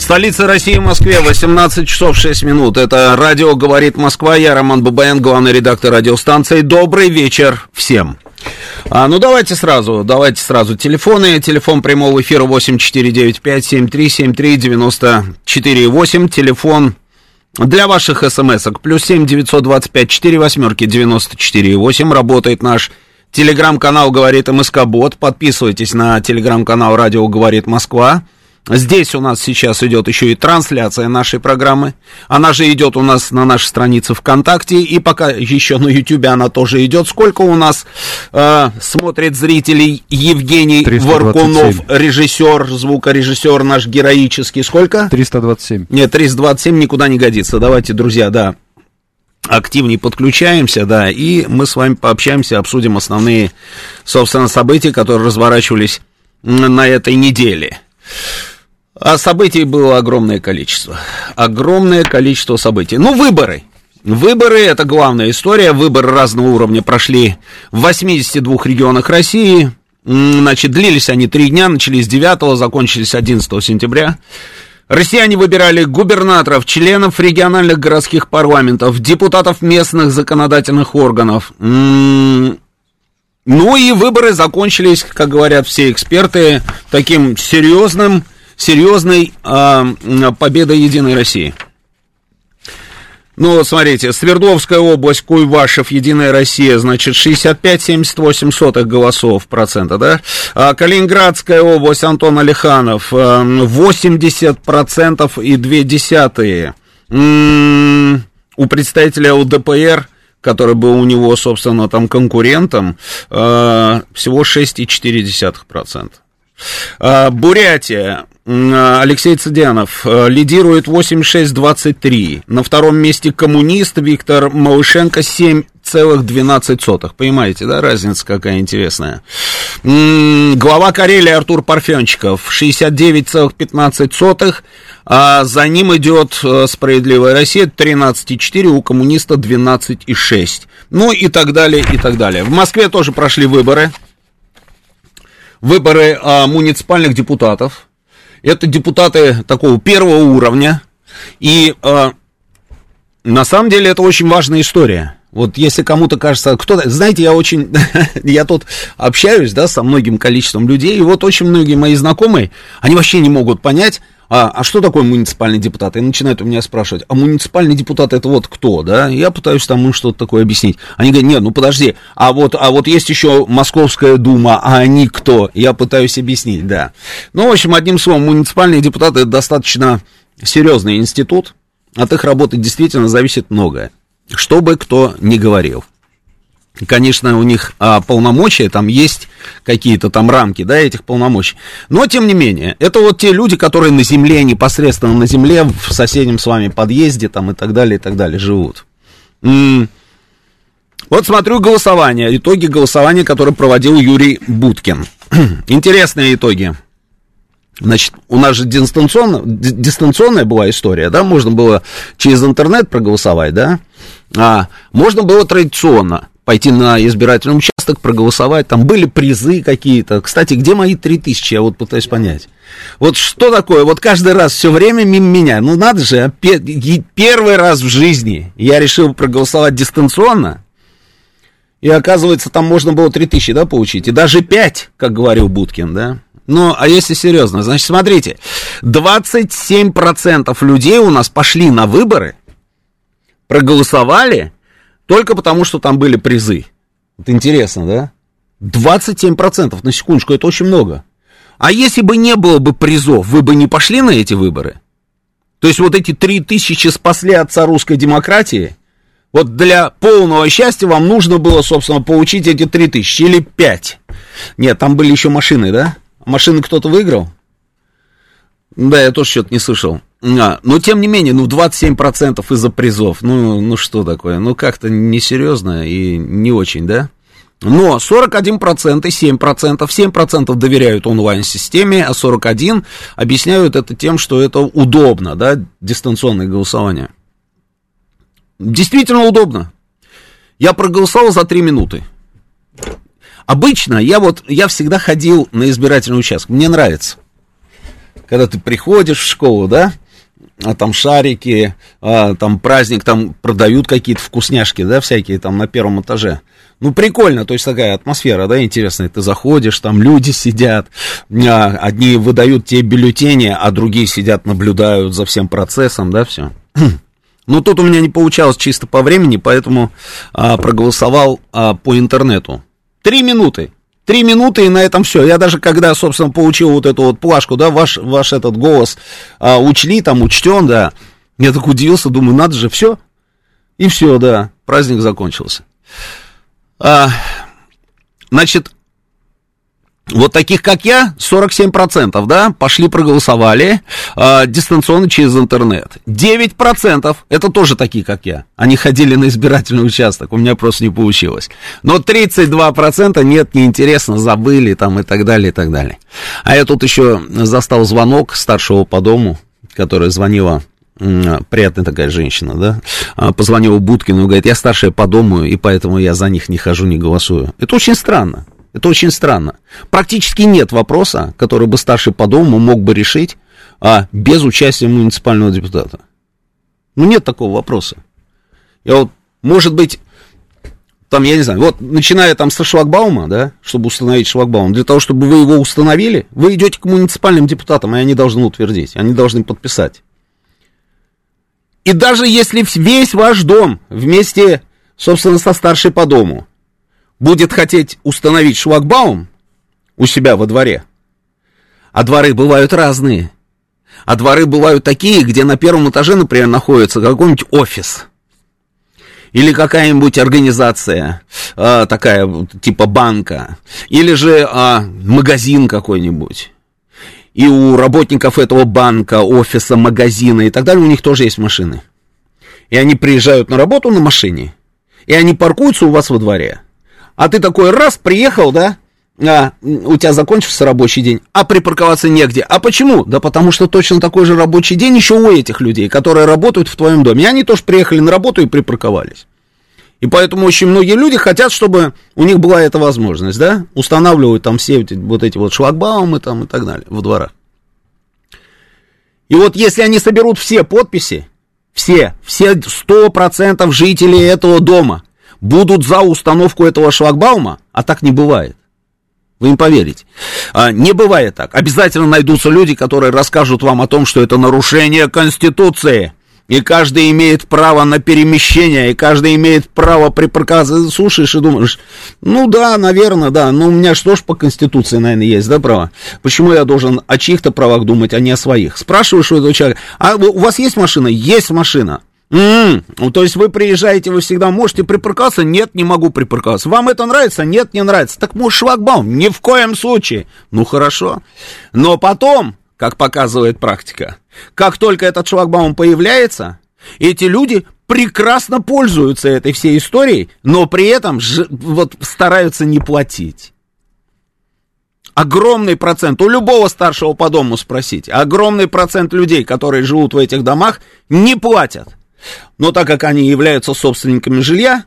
Столица России, Москве, 18 часов 6 минут. Это радио «Говорит Москва». Я Роман Бабаян, главный редактор радиостанции. Добрый вечер всем. А, ну, давайте сразу, давайте сразу телефоны. Телефон прямого эфира 8495-7373-94-8. Телефон для ваших смс-ок. Плюс 7 925 4 восьмерки 94 8. Работает наш телеграм-канал «Говорит МСК-бот». Подписывайтесь на телеграм-канал «Радио говорит Москва». Здесь у нас сейчас идет еще и трансляция нашей программы. Она же идет у нас на нашей странице ВКонтакте. И пока еще на Ютубе она тоже идет. Сколько у нас э, смотрит зрителей Евгений 327. Воркунов, режиссер, звукорежиссер наш героический. Сколько? 327. Нет, 327 никуда не годится. Давайте, друзья, да, активнее подключаемся, да, и мы с вами пообщаемся, обсудим основные, собственно, события, которые разворачивались на этой неделе. А событий было огромное количество. Огромное количество событий. Ну, выборы. Выборы – это главная история. Выборы разного уровня прошли в 82 регионах России. Значит, длились они три дня, начались 9 закончились 11 сентября. Россияне выбирали губернаторов, членов региональных городских парламентов, депутатов местных законодательных органов. Ну и выборы закончились, как говорят все эксперты, таким серьезным, серьезной а, м, победой Единой России. Ну, смотрите, Свердловская область, Куйвашев, Единая Россия, значит, 65-78 голосов процента, да? А Калининградская область, Антон Алиханов, а, 80 процентов и 2 десятые. М, У представителя УДПР, который был у него, собственно, там конкурентом, а, всего 6,4 процента. А, Бурятия. А, Алексей Цыдянов а, лидирует 86-23. На втором месте коммунист Виктор Малышенко 7,12. Понимаете, да, разница какая интересная. М, Глава Карелии Артур Парфенчиков 69,15. А за ним идет э, Справедливая Россия 13,4, у коммуниста 12,6. Ну и так далее, и так далее. В Москве тоже прошли выборы выборы а, муниципальных депутатов. Это депутаты такого первого уровня. И а, на самом деле это очень важная история. Вот если кому-то кажется, кто-то, знаете, я очень, я тут общаюсь, да, со многим количеством людей, и вот очень многие мои знакомые, они вообще не могут понять, а, а что такое муниципальный депутат? И начинают у меня спрашивать, а муниципальный депутат это вот кто, да? Я пытаюсь там им что-то такое объяснить. Они говорят, нет, ну подожди, а вот, а вот есть еще Московская дума, а они кто? Я пытаюсь объяснить, да. Ну, в общем, одним словом, муниципальные депутаты это достаточно серьезный институт, от их работы действительно зависит многое. Что бы кто ни говорил. Конечно, у них а, полномочия, там есть какие-то там рамки, да, этих полномочий. Но, тем не менее, это вот те люди, которые на земле, непосредственно на земле, в соседнем с вами подъезде, там, и так далее, и так далее, живут. М, Вот смотрю голосование, итоги голосования, которые проводил Юрий Буткин. Интересные итоги. Значит, у нас же дистанционно, ди- дистанционная была история, да, можно было через интернет проголосовать, да, а можно было традиционно пойти на избирательный участок, проголосовать, там были призы какие-то. Кстати, где мои 3000, я вот пытаюсь понять. Вот что такое, вот каждый раз все время мимо меня, ну надо же, а первый раз в жизни я решил проголосовать дистанционно, и оказывается, там можно было 3000, да, получить, и даже 5, как говорил Будкин, да. Ну, а если серьезно, значит, смотрите, 27% людей у нас пошли на выборы, проголосовали, только потому, что там были призы. Это интересно, да? 27%, на секундочку, это очень много. А если бы не было бы призов, вы бы не пошли на эти выборы? То есть вот эти 3000 спасли отца русской демократии, вот для полного счастья вам нужно было, собственно, получить эти 3000 или 5. Нет, там были еще машины, да? Машины кто-то выиграл? Да, я тоже что-то не слышал. А, но тем не менее, ну 27% из-за призов. Ну, ну что такое? Ну как-то несерьезно и не очень, да? Но 41% и 7%, 7% доверяют онлайн-системе, а 41% объясняют это тем, что это удобно, да, дистанционное голосование. Действительно удобно. Я проголосовал за 3 минуты. Обычно я вот, я всегда ходил на избирательный участок, мне нравится. Когда ты приходишь в школу, да, а там шарики, а, там праздник, там продают какие-то вкусняшки, да, всякие там на первом этаже. Ну, прикольно, то есть такая атмосфера, да, интересная. Ты заходишь, там люди сидят, а, одни выдают тебе бюллетени, а другие сидят, наблюдают за всем процессом, да, все. Но тут у меня не получалось чисто по времени, поэтому а, проголосовал а, по интернету. Три минуты. Три минуты, и на этом все. Я даже когда, собственно, получил вот эту вот плашку, да, ваш, ваш этот голос а, учли, там, учтен, да, я так удивился, думаю, надо же, все. И все, да, праздник закончился. А, значит, вот таких, как я, 47%, да, пошли проголосовали э, дистанционно через интернет. 9% это тоже такие, как я. Они ходили на избирательный участок, у меня просто не получилось. Но 32% нет, неинтересно, забыли там и так далее, и так далее. А я тут еще застал звонок старшего по дому, которая звонила приятная такая женщина, да, а, позвонила Будкину и говорит, я старшая по дому, и поэтому я за них не хожу, не голосую. Это очень странно. Это очень странно. Практически нет вопроса, который бы старший по дому мог бы решить а, без участия муниципального депутата. Ну, нет такого вопроса. Я вот, может быть, там, я не знаю, вот, начиная там со шлагбаума, да, чтобы установить шлагбаум, для того, чтобы вы его установили, вы идете к муниципальным депутатам, и они должны утвердить, они должны подписать. И даже если весь ваш дом вместе, собственно, со старшей по дому будет хотеть установить шлагбаум у себя во дворе, а дворы бывают разные, а дворы бывают такие, где на первом этаже, например, находится какой-нибудь офис или какая-нибудь организация, э, такая типа банка, или же э, магазин какой-нибудь. И у работников этого банка, офиса, магазина и так далее, у них тоже есть машины. И они приезжают на работу на машине, и они паркуются у вас во дворе. А ты такой раз приехал, да, а, у тебя закончился рабочий день, а припарковаться негде. А почему? Да потому что точно такой же рабочий день еще у этих людей, которые работают в твоем доме. И они тоже приехали на работу и припарковались. И поэтому очень многие люди хотят, чтобы у них была эта возможность, да, устанавливают там все эти, вот эти вот шлагбаумы там и так далее во дворах. И вот если они соберут все подписи, все, все 100% жителей этого дома – будут за установку этого шлагбаума, а так не бывает. Вы им поверите. А, не бывает так. Обязательно найдутся люди, которые расскажут вам о том, что это нарушение Конституции. И каждый имеет право на перемещение, и каждый имеет право припарковаться. Слушаешь и думаешь, ну да, наверное, да, но у меня что ж по Конституции, наверное, есть, да, право? Почему я должен о чьих-то правах думать, а не о своих? Спрашиваешь у этого человека, а у вас есть машина? Есть машина. Mm, ну, то есть вы приезжаете, вы всегда можете припарковаться? Нет, не могу припарковаться. Вам это нравится? Нет, не нравится. Так может шлагбаум? Ни в коем случае. Ну хорошо. Но потом, как показывает практика, как только этот шлагбаум появляется, эти люди прекрасно пользуются этой всей историей, но при этом ж, вот стараются не платить. Огромный процент, у любого старшего по дому спросите, огромный процент людей, которые живут в этих домах, не платят. Но так как они являются собственниками жилья,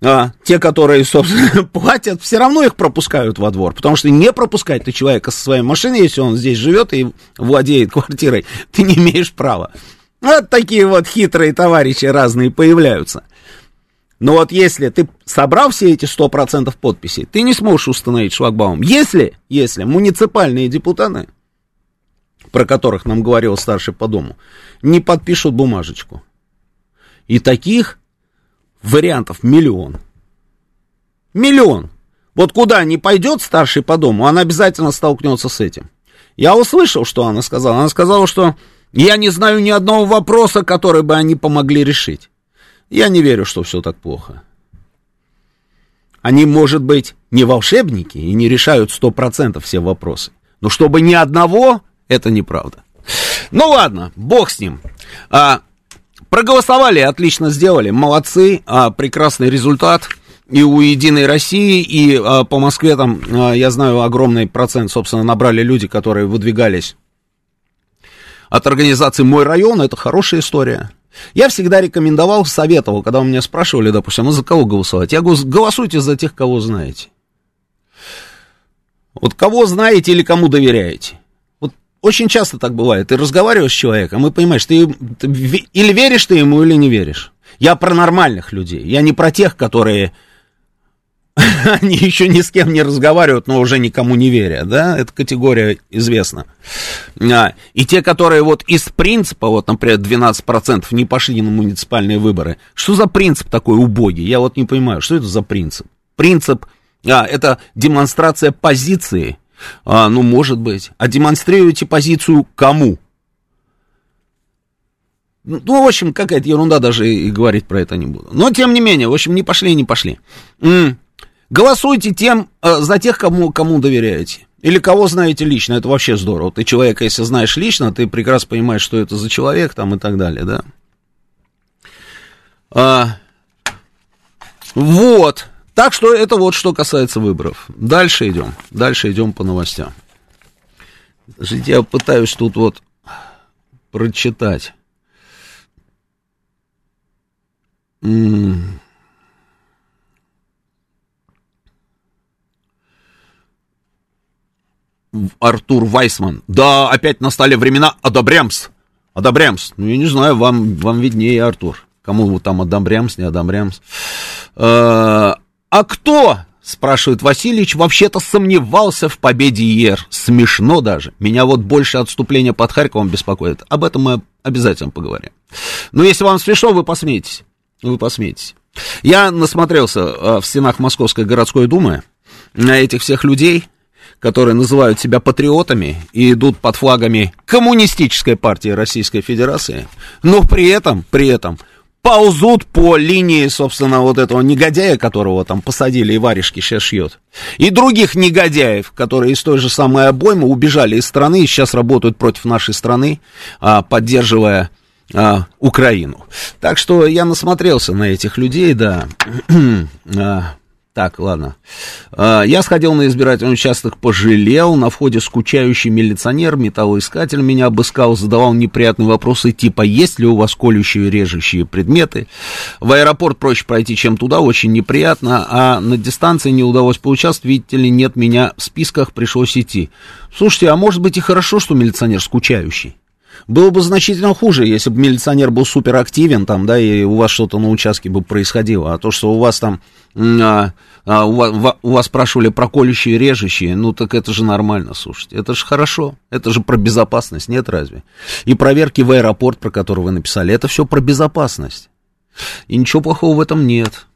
а, те, которые, собственно, платят, все равно их пропускают во двор. Потому что не пропускать ты человека со своей машиной, если он здесь живет и владеет квартирой, ты не имеешь права. Вот такие вот хитрые товарищи разные появляются. Но вот если ты собрал все эти 100% подписей, ты не сможешь установить шлагбаум. Если, если муниципальные депутаты, про которых нам говорил старший по дому, не подпишут бумажечку, и таких вариантов миллион. Миллион. Вот куда не пойдет старший по дому, она обязательно столкнется с этим. Я услышал, что она сказала. Она сказала, что я не знаю ни одного вопроса, который бы они помогли решить. Я не верю, что все так плохо. Они, может быть, не волшебники и не решают сто процентов все вопросы. Но чтобы ни одного, это неправда. Ну ладно, бог с ним. А, проголосовали, отлично сделали, молодцы, а, прекрасный результат и у Единой России, и а, по Москве там, а, я знаю, огромный процент, собственно, набрали люди, которые выдвигались от организации «Мой район», это хорошая история. Я всегда рекомендовал, советовал, когда у меня спрашивали, допустим, ну за кого голосовать? Я говорю, голосуйте за тех, кого знаете. Вот кого знаете или кому доверяете. Очень часто так бывает. Ты разговариваешь с человеком и понимаешь, ты, ты или веришь ты ему, или не веришь. Я про нормальных людей. Я не про тех, которые они еще ни с кем не разговаривают, но уже никому не верят, да, эта категория известна. А, и те, которые вот из принципа, вот, например, 12% не пошли на муниципальные выборы, что за принцип такой убогий? Я вот не понимаю, что это за принцип? Принцип, а, это демонстрация позиции, а, ну, может быть, а демонстрируете позицию кому? Ну, в общем, какая-то ерунда, даже и говорить про это не буду. Но, тем не менее, в общем, не пошли, не пошли. Голосуйте тем, э, за тех, кому, кому доверяете. Или кого знаете лично, это вообще здорово. Ты человека, если знаешь лично, ты прекрасно понимаешь, что это за человек там и так далее, да. А, вот. Так что это вот что касается выборов. Дальше идем. Дальше идем по новостям. Подождите, я пытаюсь тут вот прочитать. Артур Вайсман. Да, опять настали времена одобрямс. Одобрямс. Ну, я не знаю, вам, вам виднее, Артур. Кому вы там одобрямс, не одобрямс. А, а кто, спрашивает Васильевич, вообще-то сомневался в победе ЕР? Смешно даже. Меня вот больше отступления под Харьковом беспокоит. Об этом мы обязательно поговорим. Но если вам смешно, вы посмеетесь. Вы посмеетесь. Я насмотрелся а, в стенах Московской городской думы на этих всех людей, которые называют себя патриотами и идут под флагами коммунистической партии Российской Федерации, но при этом, при этом ползут по линии, собственно, вот этого негодяя, которого там посадили и варежки сейчас шьет. И других негодяев, которые из той же самой обоймы убежали из страны и сейчас работают против нашей страны, а, поддерживая а, Украину. Так что я насмотрелся на этих людей, да. Так, ладно. А, я сходил на избирательный участок, пожалел. На входе скучающий милиционер, металлоискатель меня обыскал, задавал неприятные вопросы типа, есть ли у вас колющие режущие предметы. В аэропорт проще пройти, чем туда, очень неприятно. А на дистанции не удалось поучаствовать, видите ли, нет меня в списках, пришлось идти. Слушайте, а может быть и хорошо, что милиционер скучающий? Было бы значительно хуже, если бы милиционер был суперактивен, там, да, и у вас что-то на участке бы происходило. А то, что у вас там, а, а, у, вас, у вас спрашивали про колющие и режущие, ну, так это же нормально, слушайте. Это же хорошо. Это же про безопасность, нет разве? И проверки в аэропорт, про который вы написали, это все про безопасность. И ничего плохого в этом нет.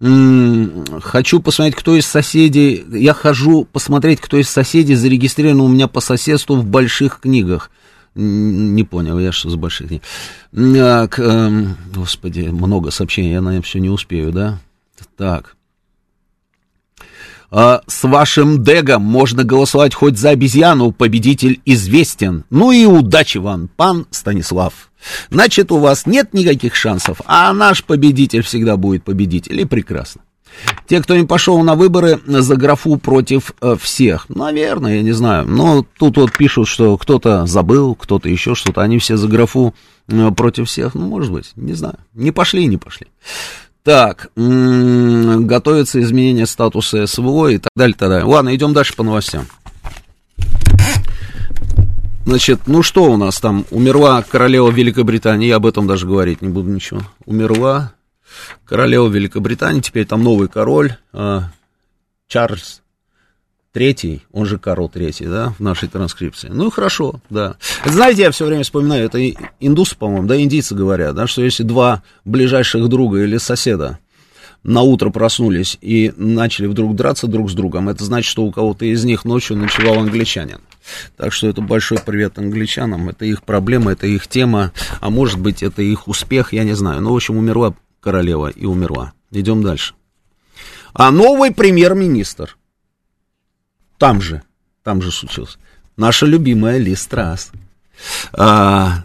Хочу посмотреть, кто из соседей. Я хожу посмотреть, кто из соседей зарегистрирован у меня по соседству в больших книгах. Не понял, я что за большие книги. А, к, э, господи, много сообщений, я, наверное, все не успею, да? Так. А, с вашим дегом можно голосовать хоть за обезьяну, победитель известен. Ну и удачи вам, пан Станислав. Значит, у вас нет никаких шансов, а наш победитель всегда будет победитель, и прекрасно. Те, кто не пошел на выборы за графу против э, всех. Наверное, я не знаю. Но тут вот пишут, что кто-то забыл, кто-то еще что-то. Они все за графу э, против всех. Ну, может быть, не знаю. Не пошли, не пошли. Так, м-м, готовится изменение статуса СВО и так далее, так далее. Ладно, идем дальше по новостям. Значит, ну что у нас там? Умерла королева Великобритании, я об этом даже говорить не буду ничего. Умерла королева Великобритании, теперь там новый король, э, Чарльз Третий, он же Карл Третий, да, в нашей транскрипции. Ну хорошо, да. Знаете, я все время вспоминаю, это индусы, по-моему, да, индийцы говорят, да, что если два ближайших друга или соседа на утро проснулись и начали вдруг драться друг с другом, это значит, что у кого-то из них ночью ночевал англичанин. Так что это большой привет англичанам, это их проблема, это их тема, а может быть, это их успех, я не знаю. Ну, в общем, умерла королева и умерла. Идем дальше. А новый премьер-министр. Там же, там же случился. Наша любимая Ли Страс. А,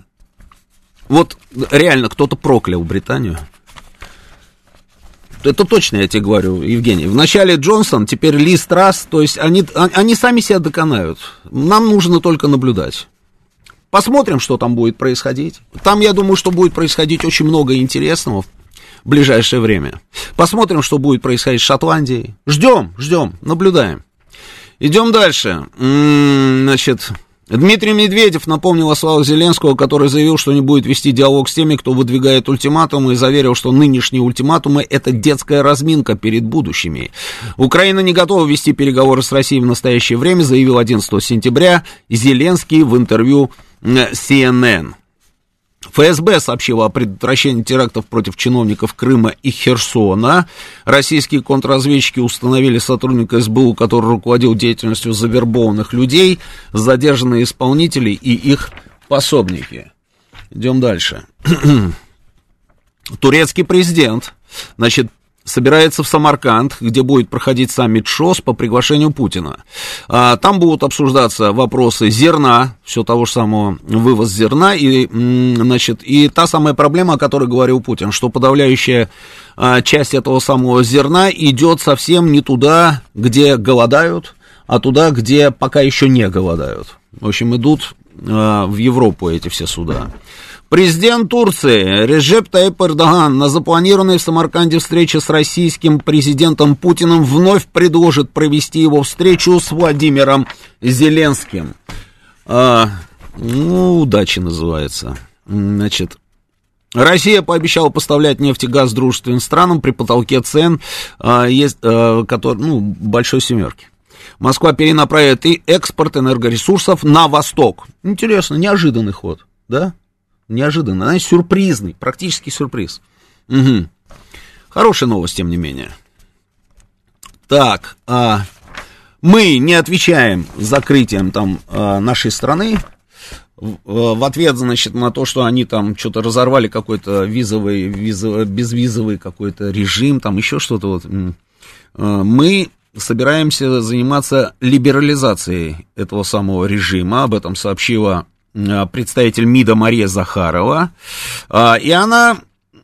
вот реально кто-то проклял Британию. Это точно я тебе говорю, Евгений. Вначале Джонсон, теперь Ли Страс, то есть они, они сами себя доконают. Нам нужно только наблюдать. Посмотрим, что там будет происходить. Там, я думаю, что будет происходить очень много интересного в ближайшее время. Посмотрим, что будет происходить с Шотландией. Ждем, ждем, наблюдаем. Идем дальше. Значит, Дмитрий Медведев напомнил о словах Зеленского, который заявил, что не будет вести диалог с теми, кто выдвигает ультиматумы, и заверил, что нынешние ультиматумы – это детская разминка перед будущими. Украина не готова вести переговоры с Россией в настоящее время, заявил 11 сентября Зеленский в интервью CNN. ФСБ сообщила о предотвращении терактов против чиновников Крыма и Херсона. Российские контрразведчики установили сотрудника СБУ, который руководил деятельностью завербованных людей, задержанные исполнители и их пособники. Идем дальше. Турецкий президент, значит, собирается в Самарканд, где будет проходить саммит ШОС по приглашению Путина. А, там будут обсуждаться вопросы зерна, все того же самого, вывоз зерна, и, значит, и та самая проблема, о которой говорил Путин, что подавляющая а, часть этого самого зерна идет совсем не туда, где голодают, а туда, где пока еще не голодают. В общем, идут а, в Европу эти все суда. Президент Турции Режеп Таип Эрдоган на запланированной в Самарканде встрече с российским президентом Путиным вновь предложит провести его встречу с Владимиром Зеленским. А, ну, удачи называется. Значит, Россия пообещала поставлять нефть и газ дружественным странам при потолке цен, а, есть, а, который, ну, большой семерки. Москва перенаправит и экспорт энергоресурсов на восток. Интересно, неожиданный ход, да? Неожиданно, знаешь, сюрпризный, практически сюрприз. Угу. Хорошая новость, тем не менее. Так, а, мы не отвечаем закрытием там а, нашей страны. В, в ответ, значит, на то, что они там что-то разорвали какой-то визовый, визовый, безвизовый какой-то режим, там еще что-то вот. А, мы собираемся заниматься либерализацией этого самого режима. Об этом сообщила Э, представитель МИДа Мария Захарова, а, и она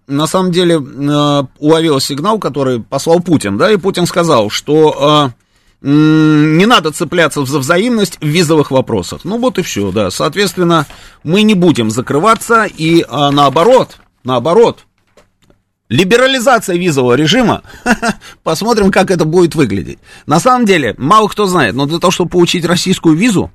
на самом деле э, уловила сигнал, который послал Путин, да, и Путин сказал, что э, не надо цепляться за взаимность в визовых вопросах. Ну вот и все, да. Соответственно, мы не будем закрываться, и а, наоборот, наоборот, либерализация визового режима, посмотрим, как это будет выглядеть. На самом деле, мало кто знает, но для того, чтобы получить российскую визу,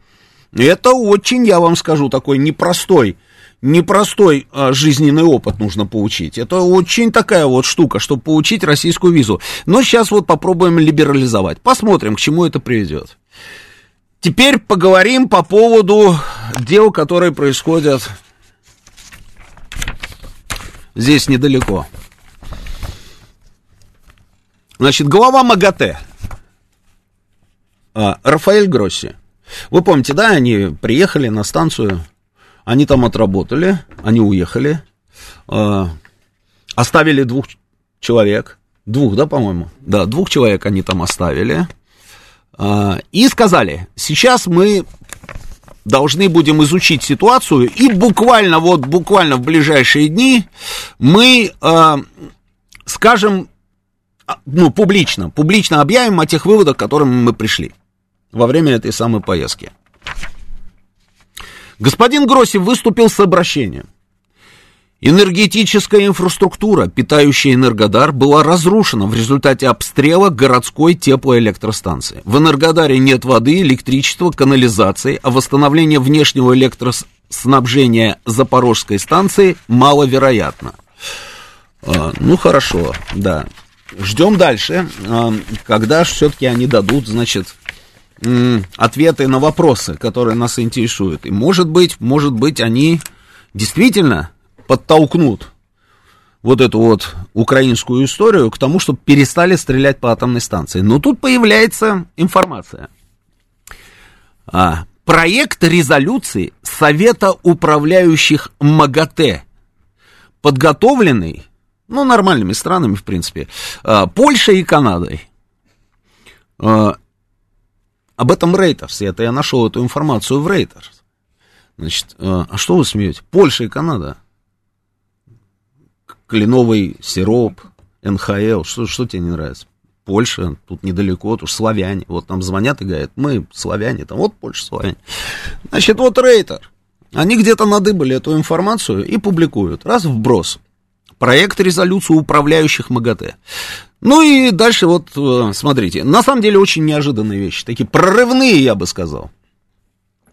это очень, я вам скажу, такой непростой, непростой а, жизненный опыт нужно получить. Это очень такая вот штука, чтобы получить российскую визу. Но сейчас вот попробуем либерализовать. Посмотрим, к чему это приведет. Теперь поговорим по поводу дел, которые происходят здесь недалеко. Значит, глава МАГАТЭ, Рафаэль Гросси, вы помните, да, они приехали на станцию, они там отработали, они уехали, э, оставили двух человек, двух, да, по-моему, да, двух человек они там оставили, э, и сказали, сейчас мы должны будем изучить ситуацию, и буквально, вот буквально в ближайшие дни мы э, скажем, а, ну, публично, публично объявим о тех выводах, к которым мы пришли во время этой самой поездки. Господин Гросси выступил с обращением. Энергетическая инфраструктура, питающая Энергодар, была разрушена в результате обстрела городской теплоэлектростанции. В Энергодаре нет воды, электричества, канализации, а восстановление внешнего электроснабжения Запорожской станции маловероятно. А, ну хорошо, да. Ждем дальше, а, когда все-таки они дадут, значит, ответы на вопросы, которые нас интересуют. И может быть, может быть, они действительно подтолкнут вот эту вот украинскую историю к тому, чтобы перестали стрелять по атомной станции. Но тут появляется информация. А, проект резолюции Совета управляющих МАГАТЭ, подготовленный, ну, нормальными странами, в принципе, а, Польшей и Канадой. Об этом Рейтерс. Это я нашел эту информацию в Рейтерс. Значит, э, а что вы смеете? Польша и Канада. Кленовый сироп, НХЛ, что, что тебе не нравится? Польша, тут недалеко, тут славяне. Вот там звонят и говорят, мы славяне, там вот Польша, славяне. Значит, вот Рейтер. Они где-то надыбали эту информацию и публикуют. Раз вброс. Проект резолюции управляющих МАГАТЭ. Ну и дальше вот, э, смотрите, на самом деле очень неожиданные вещи, такие прорывные, я бы сказал.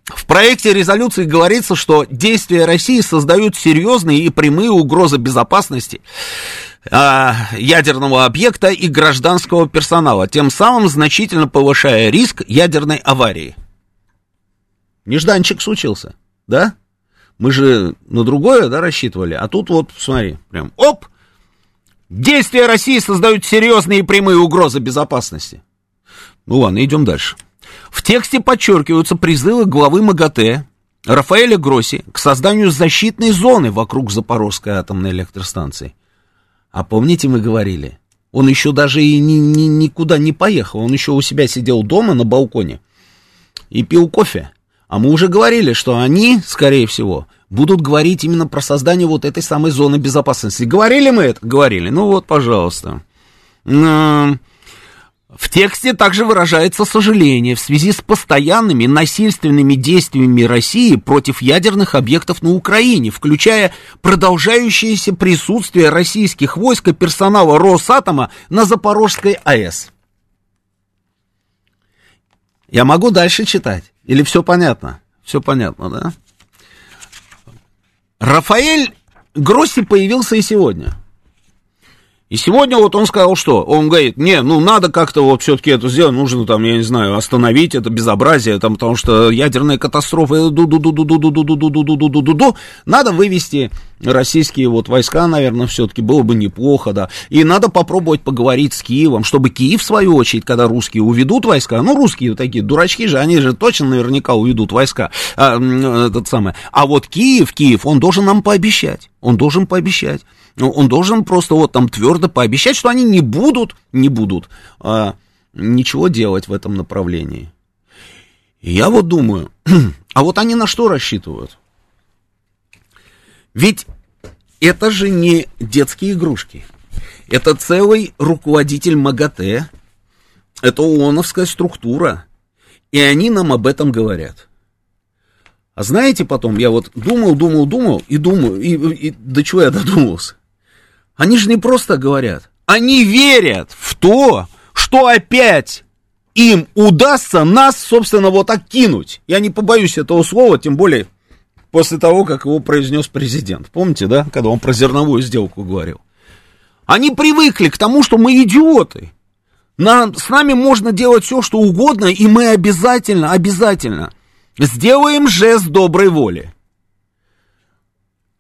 В проекте резолюции говорится, что действия России создают серьезные и прямые угрозы безопасности а, ядерного объекта и гражданского персонала, тем самым значительно повышая риск ядерной аварии. Нежданчик случился, да? Мы же на другое, да, рассчитывали, а тут вот, смотри, прям, оп, действия России создают серьезные и прямые угрозы безопасности. Ну ладно, идем дальше. В тексте подчеркиваются призывы главы МАГАТЭ Рафаэля Гросси к созданию защитной зоны вокруг Запорожской атомной электростанции. А помните, мы говорили, он еще даже и ни, ни, никуда не поехал, он еще у себя сидел дома на балконе и пил кофе. А мы уже говорили, что они, скорее всего, будут говорить именно про создание вот этой самой зоны безопасности. Говорили мы это? Говорили. Ну вот, пожалуйста. В тексте также выражается сожаление в связи с постоянными насильственными действиями России против ядерных объектов на Украине, включая продолжающееся присутствие российских войск и персонала Росатома на Запорожской АЭС. Я могу дальше читать? Или все понятно? Все понятно, да? Рафаэль Гросси появился и сегодня. И сегодня вот он сказал, что? Он говорит, не, ну надо как-то вот все-таки это сделать, нужно там, я не знаю, остановить это безобразие, там, потому что ядерная катастрофа, ду-ду-ду-ду-ду-ду-ду-ду-ду-ду-ду-ду, надо вывести российские вот войска, наверное, все-таки было бы неплохо, да, и надо попробовать поговорить с Киевом, чтобы Киев, в свою очередь, когда русские уведут войска, ну, русские такие дурачки же, они же точно наверняка уведут войска, а, этот самый, а вот Киев, Киев, он должен нам пообещать, он должен пообещать, он должен просто вот там твердо пообещать, что они не будут, не будут а, ничего делать в этом направлении. Я вот думаю, а вот они на что рассчитывают? Ведь это же не детские игрушки. Это целый руководитель МАГАТЭ. Это ООНовская структура. И они нам об этом говорят. А знаете, потом я вот думал, думал, думал и думаю, и, и до чего я додумался. Они же не просто говорят, они верят в то, что опять им удастся нас, собственно, вот так кинуть. Я не побоюсь этого слова, тем более после того, как его произнес президент. Помните, да, когда он про зерновую сделку говорил? Они привыкли к тому, что мы идиоты. На, с нами можно делать все, что угодно, и мы обязательно, обязательно сделаем жест доброй воли.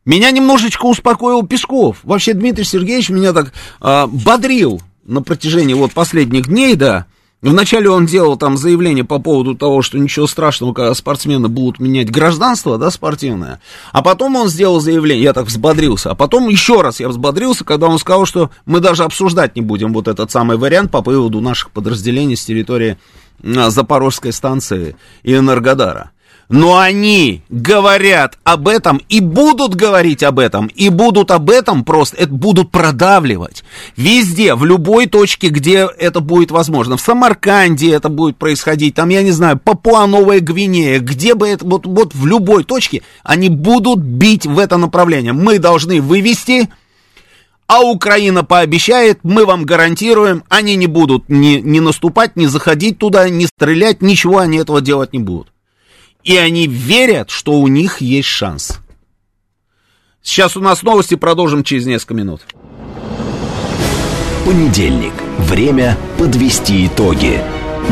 Меня немножечко успокоил Песков. Вообще Дмитрий Сергеевич меня так э, бодрил на протяжении вот последних дней, да. Вначале он делал там заявление по поводу того, что ничего страшного, когда спортсмены будут менять гражданство, да, спортивное. А потом он сделал заявление, я так взбодрился. А потом еще раз я взбодрился, когда он сказал, что мы даже обсуждать не будем вот этот самый вариант по поводу наших подразделений с территории Запорожской станции и Энергодара. Но они говорят об этом и будут говорить об этом, и будут об этом просто, это будут продавливать. Везде, в любой точке, где это будет возможно. В Самарканде это будет происходить, там, я не знаю, Папуа-Новая Гвинея, где бы это, вот, вот в любой точке, они будут бить в это направление. Мы должны вывести а Украина пообещает, мы вам гарантируем, они не будут ни, ни наступать, ни заходить туда, ни стрелять, ничего они этого делать не будут. И они верят, что у них есть шанс. Сейчас у нас новости, продолжим через несколько минут. Понедельник. Время подвести итоги.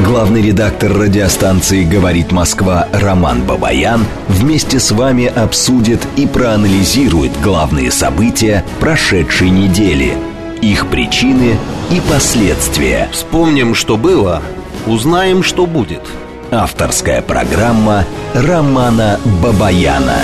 Главный редактор радиостанции «Говорит Москва» Роман Бабаян вместе с вами обсудит и проанализирует главные события прошедшей недели, их причины и последствия. Вспомним, что было, узнаем, что будет – Авторская программа Романа Бабаяна.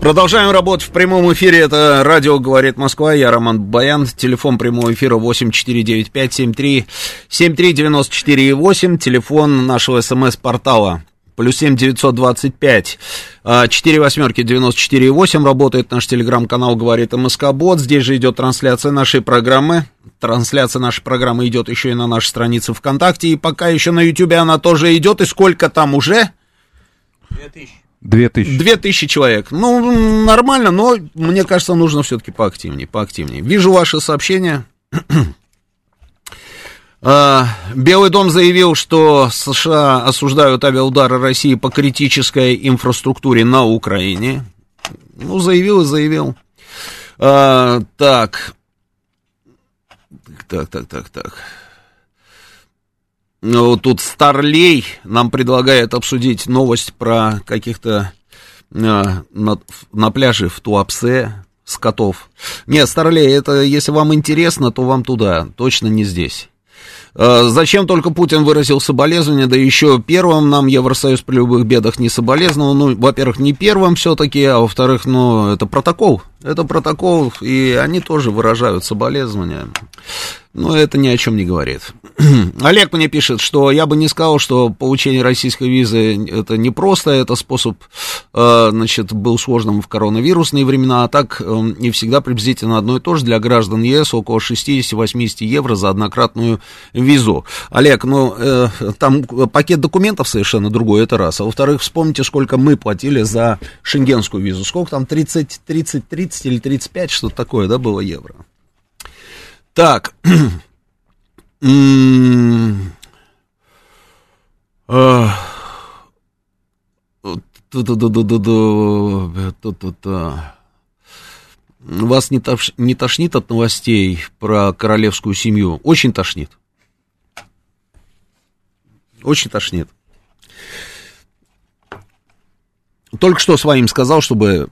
Продолжаем работать в прямом эфире. Это радио «Говорит Москва». Я Роман Баян. Телефон прямого эфира 8495-73-73-94-8. Телефон нашего смс-портала плюс семь девятьсот двадцать пять, четыре восьмерки девяносто четыре восемь, работает наш телеграм-канал «Говорит МСК Бот», здесь же идет трансляция нашей программы, трансляция нашей программы идет еще и на нашей странице ВКонтакте, и пока еще на Ютубе она тоже идет, и сколько там уже? Две тысячи. Две тысячи. Две тысячи человек. Ну, нормально, но мне кажется, нужно все-таки поактивнее, поактивнее. Вижу ваши сообщения. А, Белый дом заявил, что США осуждают авиаудары России по критической инфраструктуре на Украине. Ну, заявил и заявил. А, так. Так, так, так, так. Ну, тут Старлей нам предлагает обсудить новость про каких-то а, на, на пляже в Туапсе скотов. Нет, Старлей, это если вам интересно, то вам туда, точно не здесь. Э, зачем только Путин выразил соболезнования, да еще первым нам Евросоюз при любых бедах не соболезновал. Ну, во-первых, не первым все-таки, а во-вторых, ну, это протокол. Это протокол, и они тоже выражают соболезнования. Но это ни о чем не говорит. Олег мне пишет, что я бы не сказал, что получение российской визы это не просто, это способ, э, значит, был сложным в коронавирусные времена, а так э, не всегда приблизительно одно и то же для граждан ЕС около 60-80 евро за однократную визу. Олег, ну, э, там пакет документов совершенно другой, это раз. А во-вторых, вспомните, сколько мы платили за шенгенскую визу. Сколько там, 30, 30, 30 или 35, что-то такое, да, было евро? Так. Вас не, тош, не тошнит от новостей про королевскую семью? Очень тошнит. Очень тошнит. Только что своим сказал, чтобы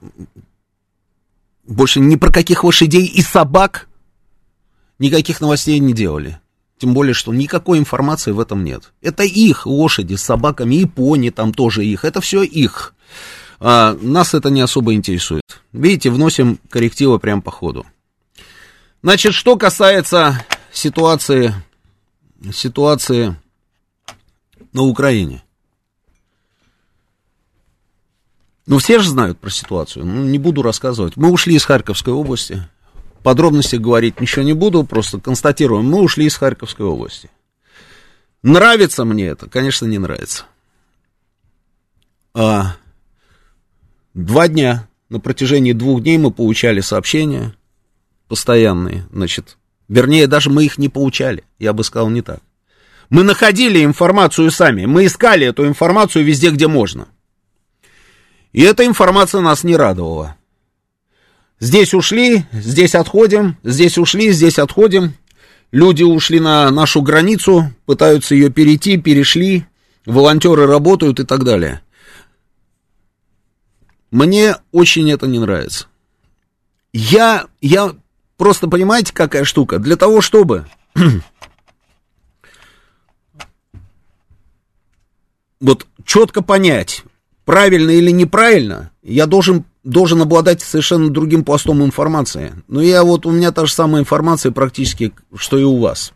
больше ни про каких лошадей и собак никаких новостей не делали. Тем более, что никакой информации в этом нет. Это их лошади с собаками, и пони там тоже их. Это все их. А, нас это не особо интересует. Видите, вносим коррективы прямо по ходу. Значит, что касается ситуации, ситуации на Украине. Ну, все же знают про ситуацию. Ну, не буду рассказывать. Мы ушли из Харьковской области подробности говорить ничего не буду, просто констатируем, мы ушли из Харьковской области. Нравится мне это? Конечно, не нравится. А, два дня, на протяжении двух дней мы получали сообщения постоянные, значит, вернее, даже мы их не получали, я бы сказал не так. Мы находили информацию сами, мы искали эту информацию везде, где можно. И эта информация нас не радовала. Здесь ушли, здесь отходим, здесь ушли, здесь отходим. Люди ушли на нашу границу, пытаются ее перейти, перешли, волонтеры работают и так далее. Мне очень это не нравится. Я, я просто, понимаете, какая штука? Для того, чтобы вот четко понять, правильно или неправильно, я должен должен обладать совершенно другим пластом информации. Но я вот, у меня та же самая информация практически, что и у вас.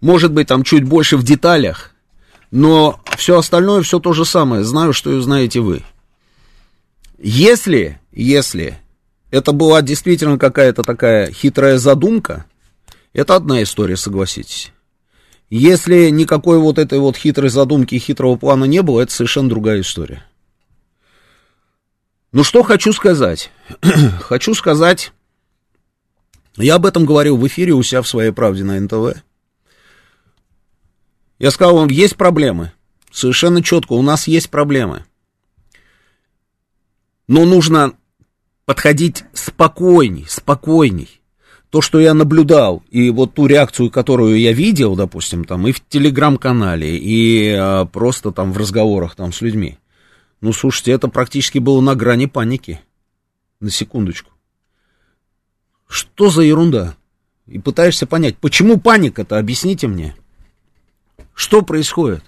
Может быть, там чуть больше в деталях, но все остальное все то же самое. Знаю, что и знаете вы. Если, если это была действительно какая-то такая хитрая задумка, это одна история, согласитесь. Если никакой вот этой вот хитрой задумки хитрого плана не было, это совершенно другая история. Ну, что хочу сказать? хочу сказать, я об этом говорил в эфире у себя в своей правде на НТВ. Я сказал вам, есть проблемы. Совершенно четко, у нас есть проблемы. Но нужно подходить спокойней, спокойней. То, что я наблюдал, и вот ту реакцию, которую я видел, допустим, там и в телеграм-канале, и а, просто там в разговорах там с людьми, ну, слушайте, это практически было на грани паники. На секундочку. Что за ерунда? И пытаешься понять, почему паника-то, объясните мне. Что происходит?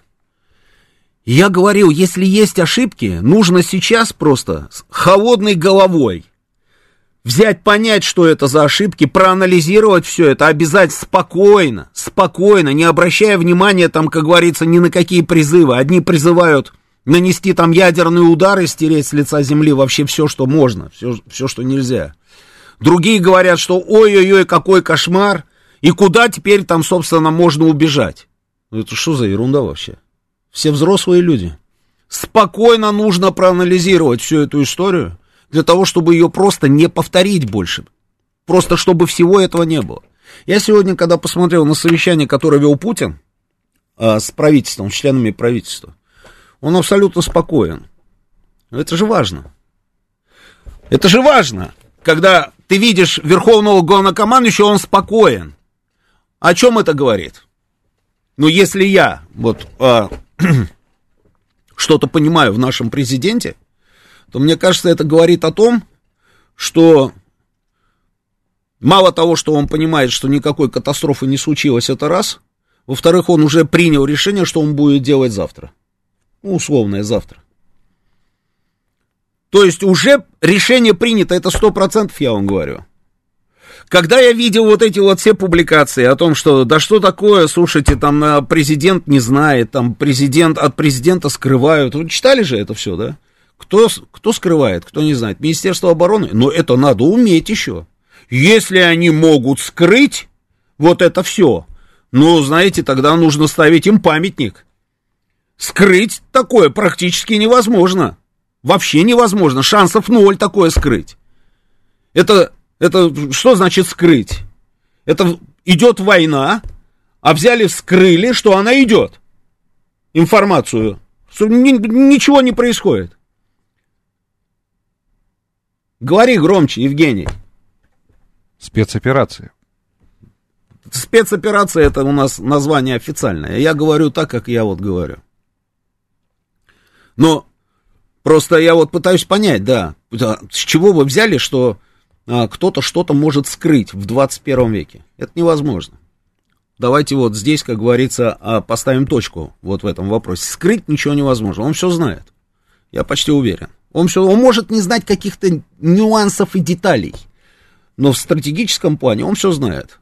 Я говорил, если есть ошибки, нужно сейчас просто с холодной головой взять, понять, что это за ошибки, проанализировать все это, обязать спокойно, спокойно, не обращая внимания, там, как говорится, ни на какие призывы. Одни призывают нанести там ядерные удары, стереть с лица земли вообще все, что можно, все, все что нельзя. Другие говорят, что ой-ой-ой, какой кошмар, и куда теперь там, собственно, можно убежать. Ну это что за ерунда вообще? Все взрослые люди. Спокойно нужно проанализировать всю эту историю, для того, чтобы ее просто не повторить больше. Просто чтобы всего этого не было. Я сегодня, когда посмотрел на совещание, которое вел Путин а, с правительством, с членами правительства, он абсолютно спокоен. Это же важно. Это же важно, когда ты видишь верховного главнокомандующего, он спокоен. О чем это говорит? Ну, если я вот а, что-то понимаю в нашем президенте, то мне кажется, это говорит о том, что мало того, что он понимает, что никакой катастрофы не случилось, это раз. Во-вторых, он уже принял решение, что он будет делать завтра. Ну, условное завтра. То есть уже решение принято, это сто процентов, я вам говорю. Когда я видел вот эти вот все публикации о том, что да что такое, слушайте, там э, президент не знает, там президент от президента скрывают. Вы читали же это все, да? Кто, кто скрывает, кто не знает? Министерство обороны? Но это надо уметь еще. Если они могут скрыть вот это все, ну, знаете, тогда нужно ставить им памятник. Скрыть такое практически невозможно. Вообще невозможно. Шансов ноль такое скрыть. Это это что значит скрыть? Это идет война, а взяли, вскрыли, что она идет. Информацию. Ничего не происходит. Говори громче, Евгений. Спецоперация. Спецоперация это у нас название официальное. Я говорю так, как я вот говорю. Но просто я вот пытаюсь понять, да, с чего вы взяли, что а, кто-то что-то может скрыть в 21 веке. Это невозможно. Давайте вот здесь, как говорится, а, поставим точку вот в этом вопросе. Скрыть ничего невозможно, он все знает. Я почти уверен. Он, все, он может не знать каких-то нюансов и деталей, но в стратегическом плане он все знает.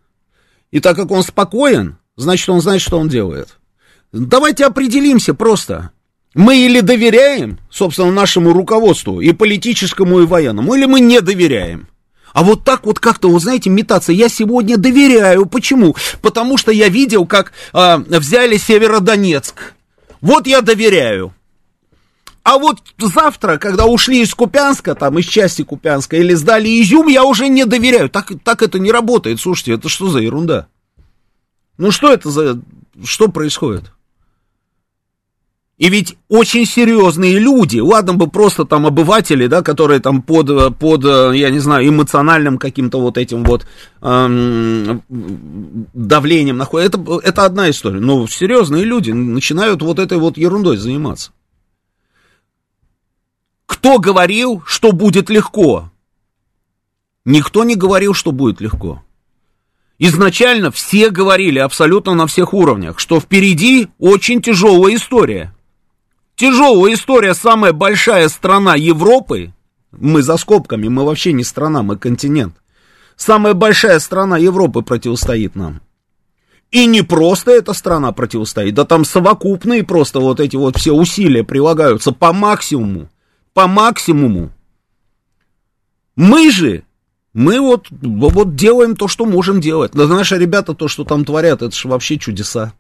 И так как он спокоен, значит, он знает, что он делает. Давайте определимся просто. Мы или доверяем, собственно, нашему руководству, и политическому, и военному, или мы не доверяем. А вот так вот как-то, вы знаете, метаться. Я сегодня доверяю. Почему? Потому что я видел, как а, взяли Северодонецк. Вот я доверяю. А вот завтра, когда ушли из Купянска, там, из части Купянска, или сдали Изюм, я уже не доверяю. Так, так это не работает. Слушайте, это что за ерунда? Ну что это за... Что происходит? И ведь очень серьезные люди, ладно бы просто там обыватели, да, которые там под, под я не знаю, эмоциональным каким-то вот этим вот эм, давлением находят, это, это одна история, но серьезные люди начинают вот этой вот ерундой заниматься. Кто говорил, что будет легко? Никто не говорил, что будет легко. Изначально все говорили абсолютно на всех уровнях, что впереди очень тяжелая история – Тяжелая история, самая большая страна Европы, мы за скобками, мы вообще не страна, мы континент. Самая большая страна Европы противостоит нам. И не просто эта страна противостоит, да там совокупные просто вот эти вот все усилия прилагаются по максимуму, по максимуму. Мы же, мы вот, вот делаем то, что можем делать. Да наши ребята то, что там творят, это же вообще чудеса.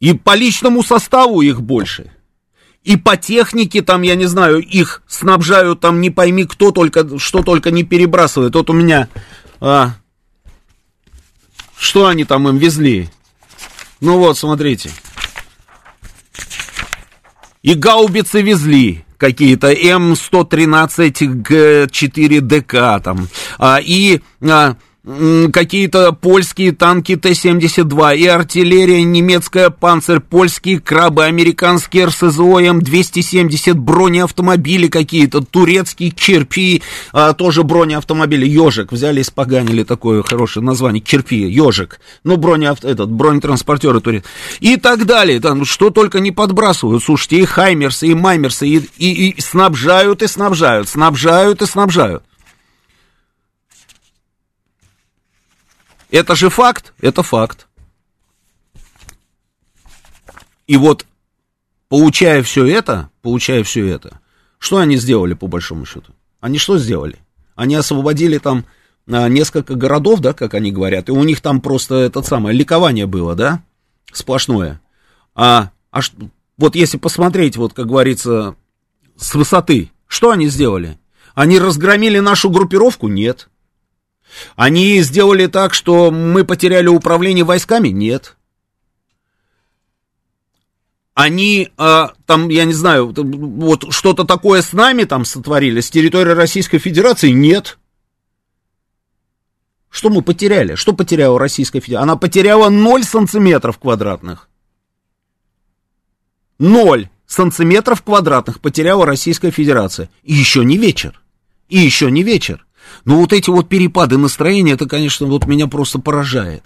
И по личному составу их больше. И по технике там, я не знаю, их снабжают там не пойми кто только, что только не перебрасывает. Вот у меня, а, что они там им везли? Ну вот, смотрите. И гаубицы везли какие-то М113Г4ДК там. А, и а, какие-то польские танки Т-72 и артиллерия немецкая «Панцирь», польские крабы, американские РСЗО М-270, бронеавтомобили какие-то, турецкие черпи, а, тоже бронеавтомобили, ежик, взяли испоганили такое хорошее название, черпи, ежик, ну, бронеавто, этот, бронетранспортеры турецкие, и так далее, там, что только не подбрасывают, слушайте, и Хаймерсы, и Маймерсы, и, и, и снабжают, и снабжают, снабжают, и снабжают. Это же факт, это факт. И вот, получая все это, получая все это, что они сделали по большому счету? Они что сделали? Они освободили там а, несколько городов, да, как они говорят, и у них там просто это самое ликование было, да, сплошное. А, а вот если посмотреть, вот, как говорится, с высоты, что они сделали? Они разгромили нашу группировку? Нет. Они сделали так, что мы потеряли управление войсками? Нет. Они а, там, я не знаю, вот что-то такое с нами там сотворили, с территории Российской Федерации? Нет. Что мы потеряли? Что потеряла Российская Федерация? Она потеряла 0 сантиметров квадратных. 0 сантиметров квадратных потеряла Российская Федерация. И еще не вечер. И еще не вечер. Но вот эти вот перепады настроения, это, конечно, вот меня просто поражает.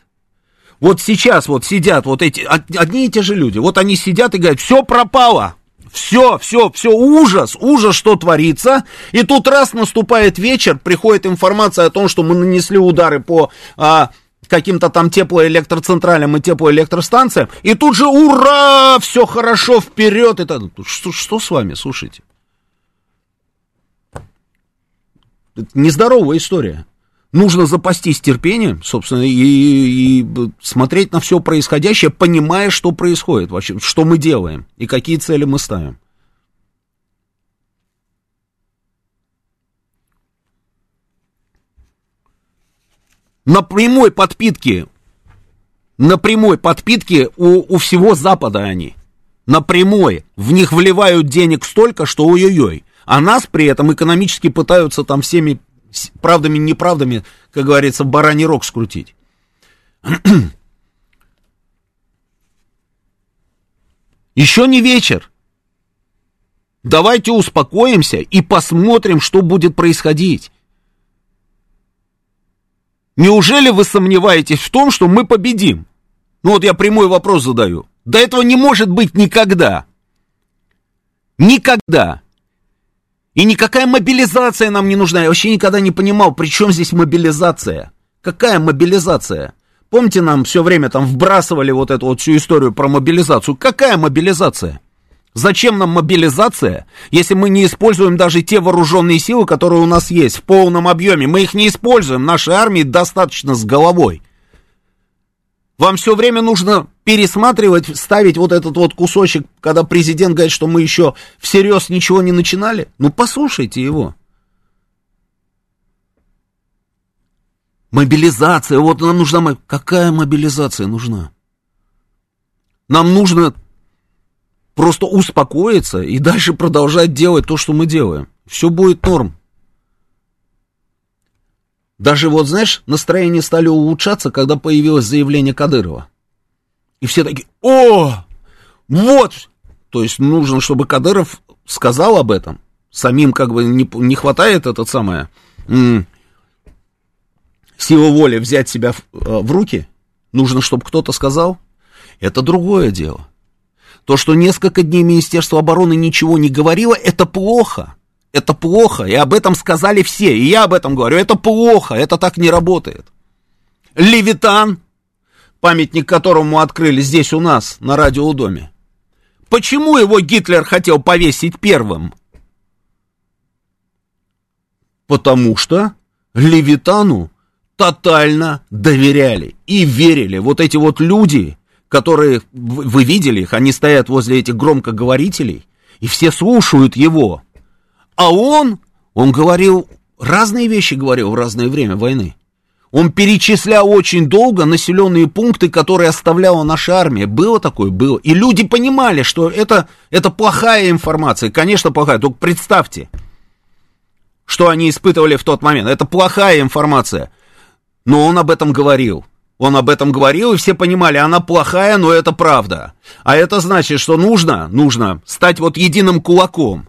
Вот сейчас вот сидят вот эти, одни и те же люди, вот они сидят и говорят, все пропало, все, все, все, ужас, ужас, что творится. И тут раз наступает вечер, приходит информация о том, что мы нанесли удары по а, каким-то там теплоэлектроцентралям и теплоэлектростанциям. И тут же ура, все хорошо, вперед. Это, что, что с вами, слушайте? Это нездоровая история нужно запастись терпением, собственно, и, и смотреть на все происходящее, понимая, что происходит вообще, что мы делаем и какие цели мы ставим. На прямой подпитке, на прямой подпитке у, у всего Запада они. На прямой. В них вливают денег столько, что ой-ой-ой. А нас при этом экономически пытаются там всеми правдами, неправдами, как говорится, бараний рог скрутить. Еще не вечер. Давайте успокоимся и посмотрим, что будет происходить. Неужели вы сомневаетесь в том, что мы победим? Ну вот я прямой вопрос задаю. Да этого не может быть никогда. Никогда. И никакая мобилизация нам не нужна. Я вообще никогда не понимал, при чем здесь мобилизация. Какая мобилизация? Помните, нам все время там вбрасывали вот эту вот всю историю про мобилизацию. Какая мобилизация? Зачем нам мобилизация, если мы не используем даже те вооруженные силы, которые у нас есть в полном объеме? Мы их не используем, нашей армии достаточно с головой. Вам все время нужно пересматривать, ставить вот этот вот кусочек, когда президент говорит, что мы еще всерьез ничего не начинали. Ну, послушайте его. Мобилизация, вот нам нужна... Какая мобилизация нужна? Нам нужно просто успокоиться и дальше продолжать делать то, что мы делаем. Все будет норм. Даже вот, знаешь, настроения стали улучшаться, когда появилось заявление Кадырова. И все такие, о, вот! То есть нужно, чтобы Кадыров сказал об этом. Самим как бы не, не хватает этот самое силы воли взять себя в, э, в руки. Нужно, чтобы кто-то сказал. Это другое дело. То, что несколько дней Министерство обороны ничего не говорило, это плохо это плохо, и об этом сказали все, и я об этом говорю, это плохо, это так не работает. Левитан, памятник которому открыли здесь у нас, на радиодоме. Почему его Гитлер хотел повесить первым? Потому что Левитану тотально доверяли и верили. Вот эти вот люди, которые, вы видели их, они стоят возле этих громкоговорителей, и все слушают его. А он, он говорил, разные вещи говорил в разное время войны. Он перечислял очень долго населенные пункты, которые оставляла наша армия. Было такое? Было. И люди понимали, что это, это плохая информация. Конечно, плохая. Только представьте, что они испытывали в тот момент. Это плохая информация. Но он об этом говорил. Он об этом говорил, и все понимали, она плохая, но это правда. А это значит, что нужно, нужно стать вот единым кулаком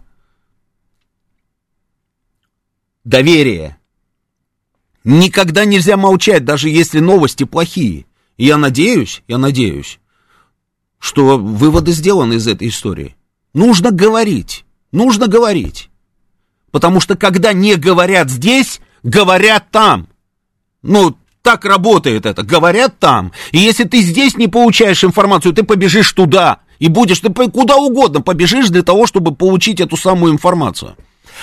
доверие. Никогда нельзя молчать, даже если новости плохие. Я надеюсь, я надеюсь, что выводы сделаны из этой истории. Нужно говорить, нужно говорить. Потому что когда не говорят здесь, говорят там. Ну, так работает это, говорят там. И если ты здесь не получаешь информацию, ты побежишь туда. И будешь, ты куда угодно побежишь для того, чтобы получить эту самую информацию.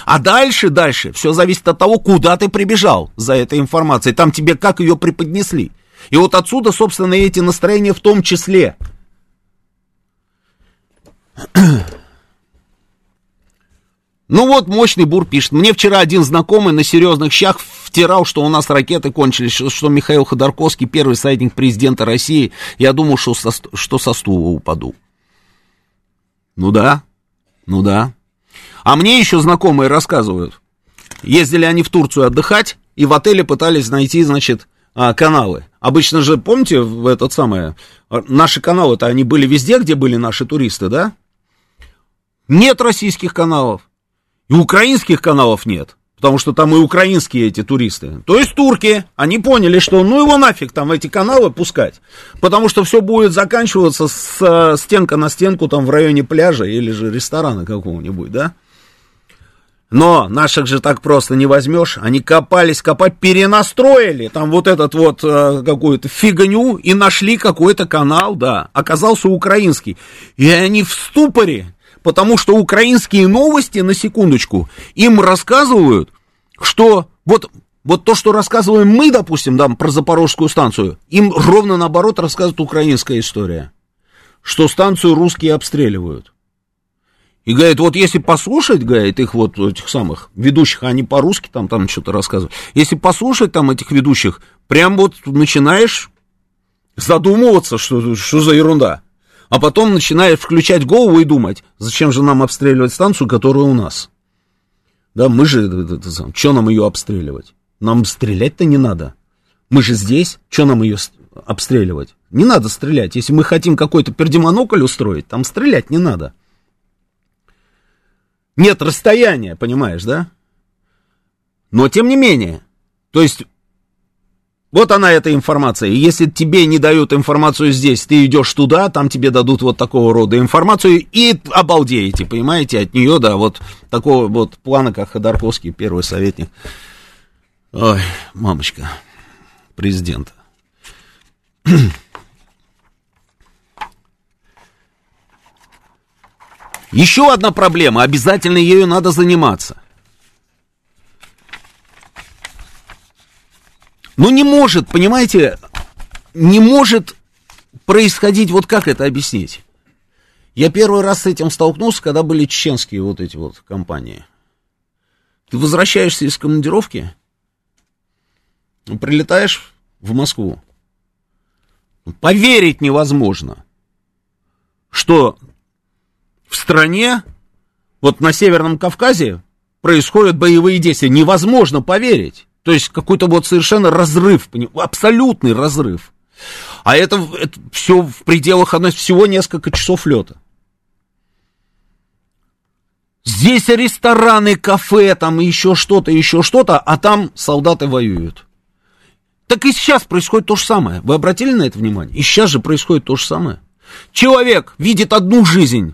А дальше, дальше, все зависит от того, куда ты прибежал за этой информацией. Там тебе как ее преподнесли. И вот отсюда, собственно, эти настроения в том числе. Ну вот, мощный бур пишет. Мне вчера один знакомый на серьезных щах втирал, что у нас ракеты кончились, что, что Михаил Ходорковский первый советник президента России. Я думал, что со, что со стула упаду. Ну да, ну да. А мне еще знакомые рассказывают. Ездили они в Турцию отдыхать, и в отеле пытались найти, значит, а, каналы. Обычно же, помните, в этот самое, наши каналы-то, они были везде, где были наши туристы, да? Нет российских каналов. И украинских каналов нет, потому что там и украинские эти туристы. То есть турки, они поняли, что ну его нафиг там эти каналы пускать, потому что все будет заканчиваться с э, стенка на стенку там в районе пляжа или же ресторана какого-нибудь, да? Но наших же так просто не возьмешь. Они копались, копать, перенастроили там вот этот вот э, какую-то фигню и нашли какой-то канал, да, оказался украинский. И они в ступоре, потому что украинские новости, на секундочку, им рассказывают, что вот, вот то, что рассказываем мы, допустим, да, про Запорожскую станцию, им ровно наоборот рассказывает украинская история, что станцию русские обстреливают. И говорит, вот если послушать, говорит, их вот этих самых ведущих, они по-русски там, там что-то рассказывают, если послушать там этих ведущих, прям вот начинаешь задумываться, что, что за ерунда а потом начинает включать голову и думать, зачем же нам обстреливать станцию, которая у нас. Да, мы же, что нам ее обстреливать? Нам стрелять-то не надо. Мы же здесь, что нам ее обстреливать? Не надо стрелять. Если мы хотим какой-то пердемонокль устроить, там стрелять не надо. Нет расстояния, понимаешь, да? Но тем не менее, то есть вот она, эта информация. И если тебе не дают информацию здесь, ты идешь туда, там тебе дадут вот такого рода информацию, и обалдеете, понимаете, от нее, да, вот такого вот плана, как Ходорковский, первый советник. Ой, мамочка, президента. Еще одна проблема, обязательно ею надо заниматься. Ну не может, понимаете, не может происходить, вот как это объяснить? Я первый раз с этим столкнулся, когда были чеченские вот эти вот компании. Ты возвращаешься из командировки, прилетаешь в Москву. Поверить невозможно, что в стране, вот на Северном Кавказе, происходят боевые действия. Невозможно поверить. То есть какой-то вот совершенно разрыв, абсолютный разрыв. А это, это все в пределах одной, всего несколько часов лета. Здесь рестораны, кафе, там еще что-то, еще что-то, а там солдаты воюют. Так и сейчас происходит то же самое. Вы обратили на это внимание? И сейчас же происходит то же самое. Человек видит одну жизнь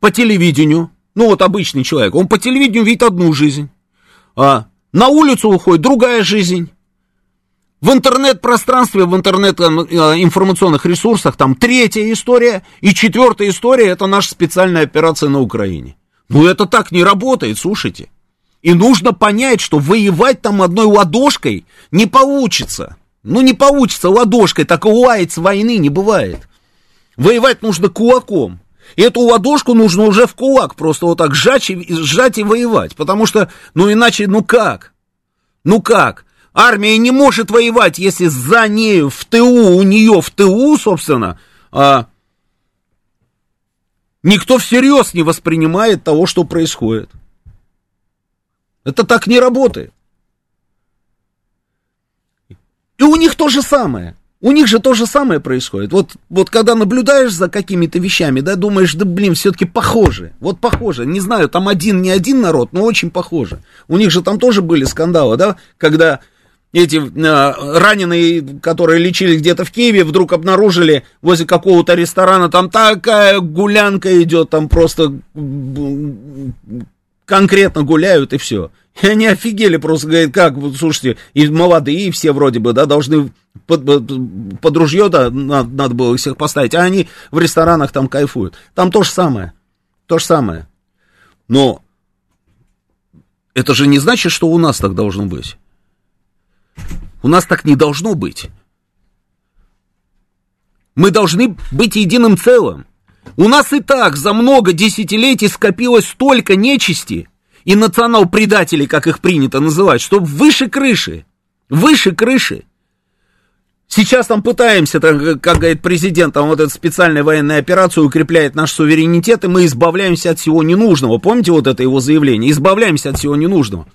по телевидению, ну вот обычный человек, он по телевидению видит одну жизнь, а на улицу уходит другая жизнь. В интернет-пространстве, в интернет-информационных ресурсах там третья история. И четвертая история это наша специальная операция на Украине. Ну это так не работает, слушайте. И нужно понять, что воевать там одной ладошкой не получится. Ну не получится ладошкой, так лает с войны не бывает. Воевать нужно кулаком. И эту ладошку нужно уже в кулак просто вот так сжать и, сжать и воевать. Потому что, ну иначе, ну как? Ну как? Армия не может воевать, если за нею в ТУ, у нее в ТУ, собственно, а, никто всерьез не воспринимает того, что происходит. Это так не работает. И у них то же самое. У них же то же самое происходит. Вот, вот когда наблюдаешь за какими-то вещами, да, думаешь, да блин, все-таки похоже. Вот похоже. Не знаю, там один, не один народ, но очень похоже. У них же там тоже были скандалы, да, когда эти э, раненые, которые лечили где-то в Киеве, вдруг обнаружили возле какого-то ресторана, там такая гулянка идет, там просто конкретно гуляют и все. И они офигели просто, говорят, как, слушайте, и молодые все вроде бы, да, должны под, под ружье, да, надо, надо было всех поставить, а они в ресторанах там кайфуют. Там то же самое, то же самое. Но это же не значит, что у нас так должно быть. У нас так не должно быть. Мы должны быть единым целым. У нас и так за много десятилетий скопилось столько нечисти и национал-предателей, как их принято называть, что выше крыши, выше крыши. Сейчас там пытаемся, как говорит президент, там вот эта специальная военная операция укрепляет наш суверенитет, и мы избавляемся от всего ненужного. Помните вот это его заявление? Избавляемся от всего ненужного.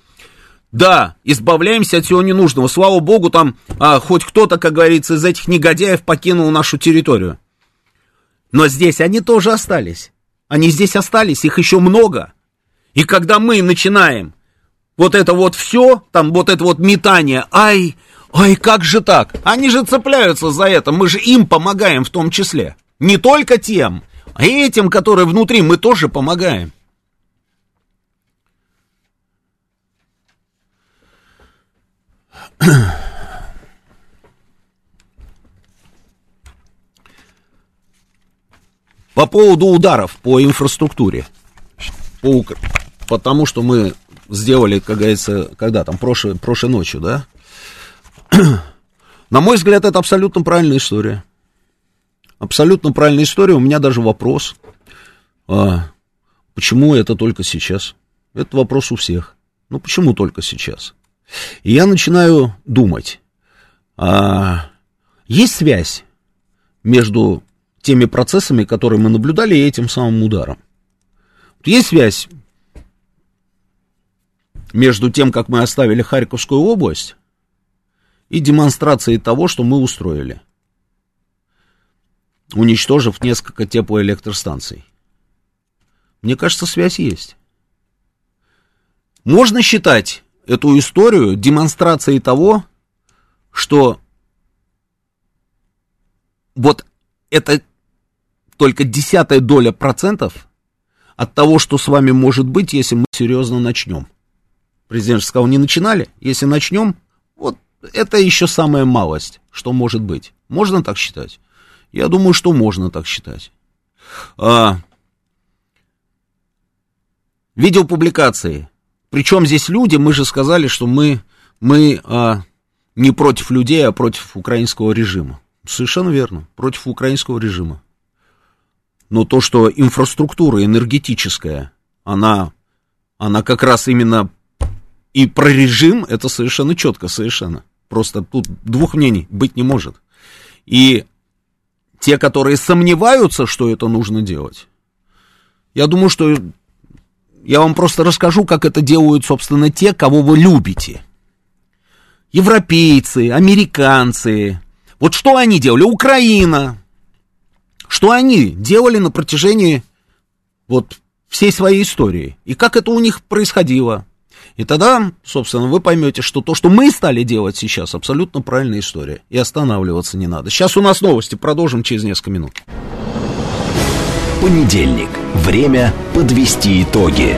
Да, избавляемся от всего ненужного. Слава богу, там а, хоть кто-то, как говорится, из этих негодяев покинул нашу территорию. Но здесь они тоже остались. Они здесь остались, их еще много. И когда мы начинаем вот это вот все, там вот это вот метание, ай, ай, как же так? Они же цепляются за это, мы же им помогаем в том числе. Не только тем, а и этим, которые внутри, мы тоже помогаем. По поводу ударов по инфраструктуре, по, потому что мы сделали, как говорится, когда там, прошлой, прошлой ночью, да? На мой взгляд, это абсолютно правильная история. Абсолютно правильная история. У меня даже вопрос, а, почему это только сейчас? Это вопрос у всех. Ну, почему только сейчас? И я начинаю думать, а, есть связь между теми процессами, которые мы наблюдали, и этим самым ударом. Есть связь между тем, как мы оставили Харьковскую область, и демонстрацией того, что мы устроили, уничтожив несколько теплоэлектростанций. Мне кажется, связь есть. Можно считать эту историю демонстрацией того, что вот это только десятая доля процентов от того, что с вами может быть, если мы серьезно начнем. Президент сказал, не начинали, если начнем, вот это еще самая малость, что может быть. Можно так считать? Я думаю, что можно так считать. А, видеопубликации. Причем здесь люди, мы же сказали, что мы, мы а, не против людей, а против украинского режима. Совершенно верно, против украинского режима. Но то, что инфраструктура энергетическая, она, она как раз именно и про режим, это совершенно четко, совершенно. Просто тут двух мнений быть не может. И те, которые сомневаются, что это нужно делать, я думаю, что я вам просто расскажу, как это делают, собственно, те, кого вы любите. Европейцы, американцы. Вот что они делали? Украина, что они делали на протяжении вот всей своей истории, и как это у них происходило. И тогда, собственно, вы поймете, что то, что мы стали делать сейчас, абсолютно правильная история. И останавливаться не надо. Сейчас у нас новости, продолжим через несколько минут. Понедельник. Время подвести итоги.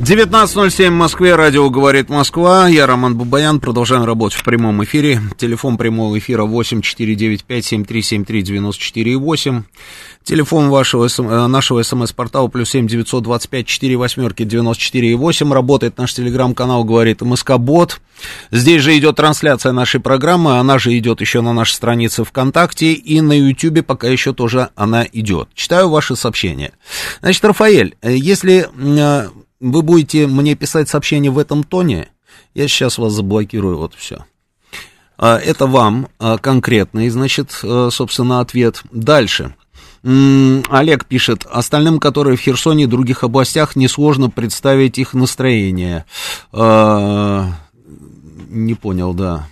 19.07 в Москве, радио «Говорит Москва». Я Роман Бабаян, продолжаем работать в прямом эфире. Телефон прямого эфира 8495-7373-94,8. Телефон вашего, э, нашего смс-портала плюс 7 925 4 восьмерки 94,8. Работает наш телеграм-канал «Говорит МСК Бот». Здесь же идет трансляция нашей программы, она же идет еще на нашей странице ВКонтакте и на Ютьюбе пока еще тоже она идет. Читаю ваши сообщения. Значит, Рафаэль, э, если э, вы будете мне писать сообщение в этом тоне, я сейчас вас заблокирую, вот все. А, это вам а, конкретный, значит, э, собственно, ответ. Дальше. Олег пишет, остальным, которые в Херсоне и других областях, несложно представить их настроение. А, не понял, да.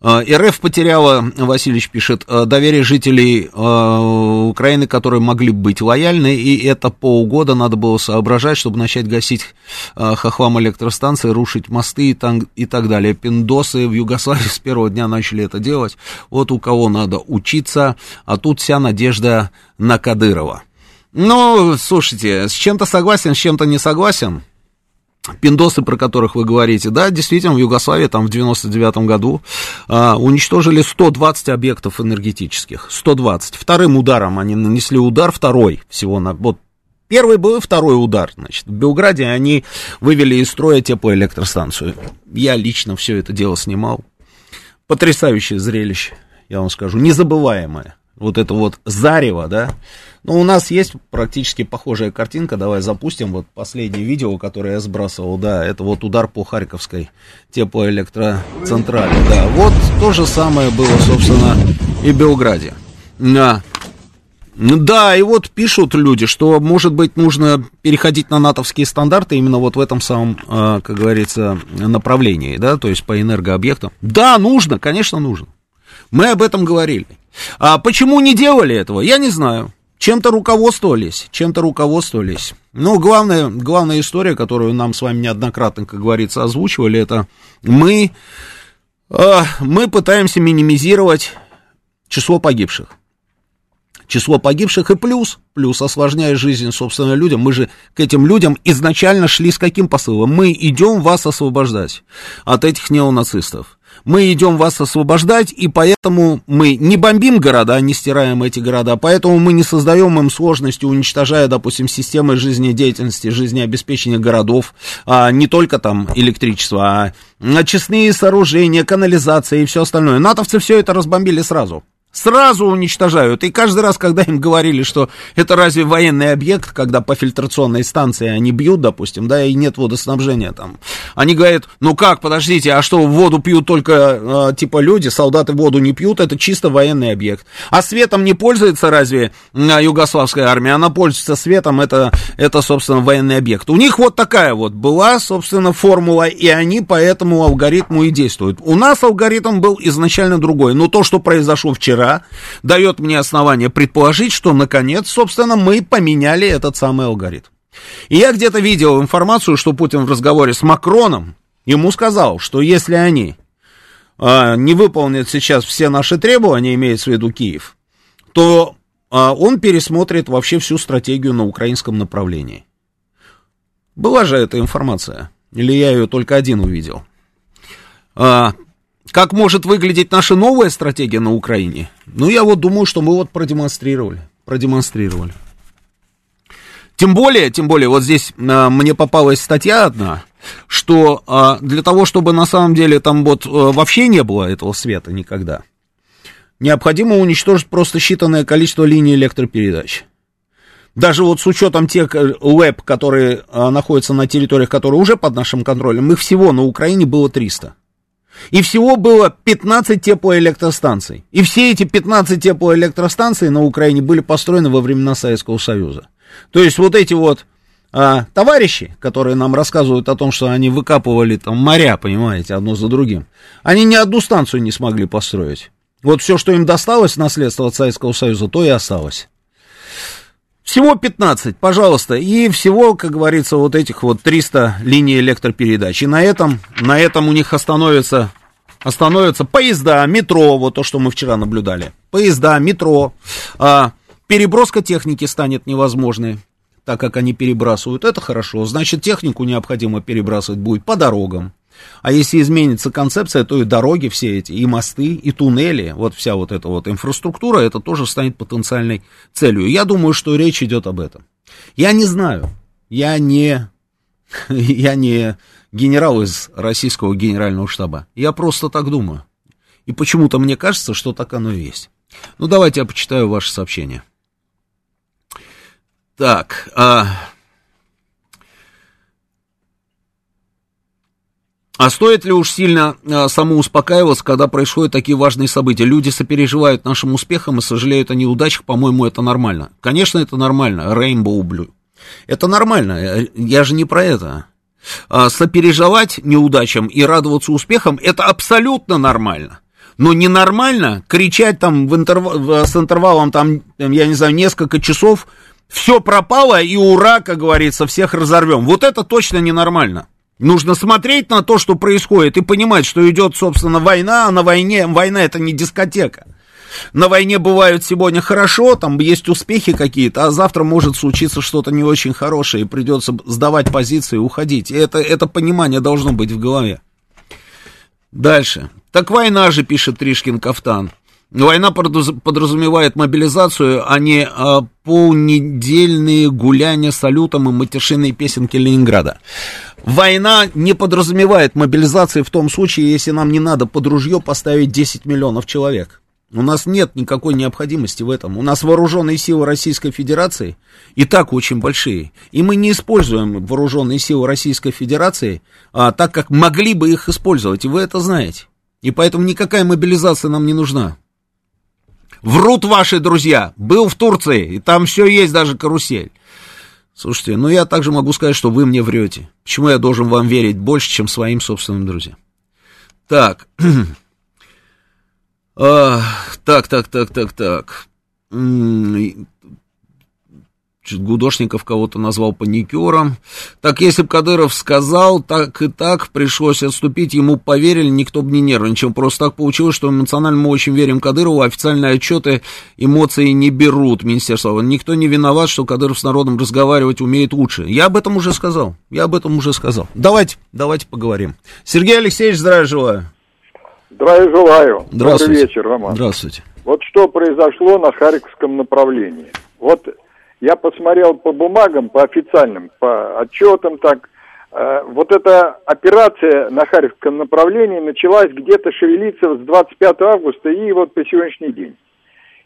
Э, РФ потеряла, Васильевич пишет, э, доверие жителей э, Украины, которые могли бы быть лояльны, и это полгода надо было соображать, чтобы начать гасить хохвам электростанции, рушить мосты и, так, и так далее. Пиндосы в Югославии с первого дня начали это делать. Вот у кого надо учиться, а тут вся надежда на Кадырова. Ну, слушайте, с чем-то согласен, с чем-то не согласен. Пиндосы, про которых вы говорите, да, действительно, в Югославии там в 99 году а, уничтожили 120 объектов энергетических, 120. Вторым ударом они нанесли удар, второй всего на, вот Первый был второй удар, значит. В Белграде они вывели из строя теплоэлектростанцию. Я лично все это дело снимал. Потрясающее зрелище, я вам скажу, незабываемое. Вот это вот зарево, да, ну, у нас есть практически похожая картинка. Давай запустим вот последнее видео, которое я сбрасывал. Да, это вот удар по Харьковской теплоэлектроцентрали. Да, вот то же самое было, собственно, и в Белграде. Да. Да, и вот пишут люди, что, может быть, нужно переходить на натовские стандарты именно вот в этом самом, а, как говорится, направлении, да, то есть по энергообъектам. Да, нужно, конечно, нужно. Мы об этом говорили. А почему не делали этого, я не знаю. Чем-то руководствовались, чем-то руководствовались. Но главная, главная история, которую нам с вами неоднократно, как говорится, озвучивали, это мы, э, мы пытаемся минимизировать число погибших. Число погибших и плюс, плюс осложняя жизнь, собственно, людям. Мы же к этим людям изначально шли с каким посылом? Мы идем вас освобождать от этих неонацистов мы идем вас освобождать, и поэтому мы не бомбим города, не стираем эти города, поэтому мы не создаем им сложности, уничтожая, допустим, системы жизнедеятельности, жизнеобеспечения городов, а не только там электричество, а очистные сооружения, канализация и все остальное. Натовцы все это разбомбили сразу сразу уничтожают. И каждый раз, когда им говорили, что это разве военный объект, когда по фильтрационной станции они бьют, допустим, да, и нет водоснабжения там, они говорят, ну как, подождите, а что, воду пьют только, э, типа, люди, солдаты воду не пьют, это чисто военный объект. А светом не пользуется разве э, югославская армия? Она пользуется светом, это, это, собственно, военный объект. У них вот такая вот была, собственно, формула, и они по этому алгоритму и действуют. У нас алгоритм был изначально другой, но то, что произошло вчера, дает мне основание предположить, что, наконец, собственно, мы поменяли этот самый алгоритм. И я где-то видел информацию, что Путин в разговоре с Макроном ему сказал, что если они э, не выполнят сейчас все наши требования, имеется в виду Киев, то э, он пересмотрит вообще всю стратегию на украинском направлении. Была же эта информация, или я ее только один увидел. А, как может выглядеть наша новая стратегия на Украине? Ну, я вот думаю, что мы вот продемонстрировали. Продемонстрировали. Тем более, тем более, вот здесь а, мне попалась статья одна, что а, для того, чтобы на самом деле там вот а, вообще не было этого света никогда, необходимо уничтожить просто считанное количество линий электропередач. Даже вот с учетом тех ЛЭП, которые а, находятся на территориях, которые уже под нашим контролем, их всего на Украине было 300. И всего было 15 теплоэлектростанций. И все эти 15 теплоэлектростанций на Украине были построены во времена Советского Союза. То есть вот эти вот а, товарищи, которые нам рассказывают о том, что они выкапывали там моря, понимаете, одно за другим, они ни одну станцию не смогли построить. Вот все, что им досталось наследство от Советского Союза, то и осталось. Всего 15, пожалуйста, и всего, как говорится, вот этих вот 300 линий электропередач. И на этом, на этом у них остановятся, остановятся поезда, метро, вот то, что мы вчера наблюдали. Поезда, метро, а, переброска техники станет невозможной, так как они перебрасывают. Это хорошо, значит, технику необходимо перебрасывать будет по дорогам. А если изменится концепция, то и дороги все эти, и мосты, и туннели, вот вся вот эта вот инфраструктура, это тоже станет потенциальной целью. Я думаю, что речь идет об этом. Я не знаю, я не, я не генерал из российского генерального штаба. Я просто так думаю. И почему-то мне кажется, что так оно и есть. Ну, давайте я почитаю ваше сообщение. Так, а... А стоит ли уж сильно а, самоуспокаиваться, когда происходят такие важные события? Люди сопереживают нашим успехам и сожалеют о неудачах, по-моему, это нормально. Конечно, это нормально, Rainbow Blue. Это нормально, я же не про это. А, сопереживать неудачам и радоваться успехам, это абсолютно нормально. Но ненормально кричать там в интерв... с интервалом, там, я не знаю, несколько часов, все пропало, и ура, как говорится, всех разорвем. Вот это точно ненормально. Нужно смотреть на то, что происходит, и понимать, что идет, собственно, война, а на войне, война это не дискотека. На войне бывают сегодня хорошо, там есть успехи какие-то, а завтра может случиться что-то не очень хорошее, и придется сдавать позиции и уходить. Это, это понимание должно быть в голове. Дальше. Так война же, пишет Тришкин Кафтан. Война подразумевает мобилизацию, а не а, полнедельные гуляния салютом и матершинные песенки Ленинграда. Война не подразумевает мобилизации в том случае, если нам не надо под ружье поставить 10 миллионов человек. У нас нет никакой необходимости в этом. У нас вооруженные силы Российской Федерации и так очень большие. И мы не используем вооруженные силы Российской Федерации а, так, как могли бы их использовать. И вы это знаете. И поэтому никакая мобилизация нам не нужна. Врут ваши друзья. Был в Турции, и там все есть, даже карусель. Слушайте, ну я также могу сказать, что вы мне врете. Почему я должен вам верить больше, чем своим собственным друзьям? Так. а, так, так, так, так, так. Гудошников кого-то назвал паникером. Так, если бы Кадыров сказал, так и так, пришлось отступить, ему поверили, никто бы не нервничал. Просто так получилось, что эмоционально мы очень верим Кадырову, официальные отчеты эмоции не берут Министерство. Никто не виноват, что Кадыров с народом разговаривать умеет лучше. Я об этом уже сказал, я об этом уже сказал. Давайте, давайте поговорим. Сергей Алексеевич, здравия желаю. Здравия желаю. Здравствуйте. Добрый вечер, Роман. Здравствуйте. Вот что произошло на Харьковском направлении. Вот я посмотрел по бумагам, по официальным, по отчетам так. Э, вот эта операция на Харьковском направлении началась где-то шевелиться с 25 августа и вот по сегодняшний день.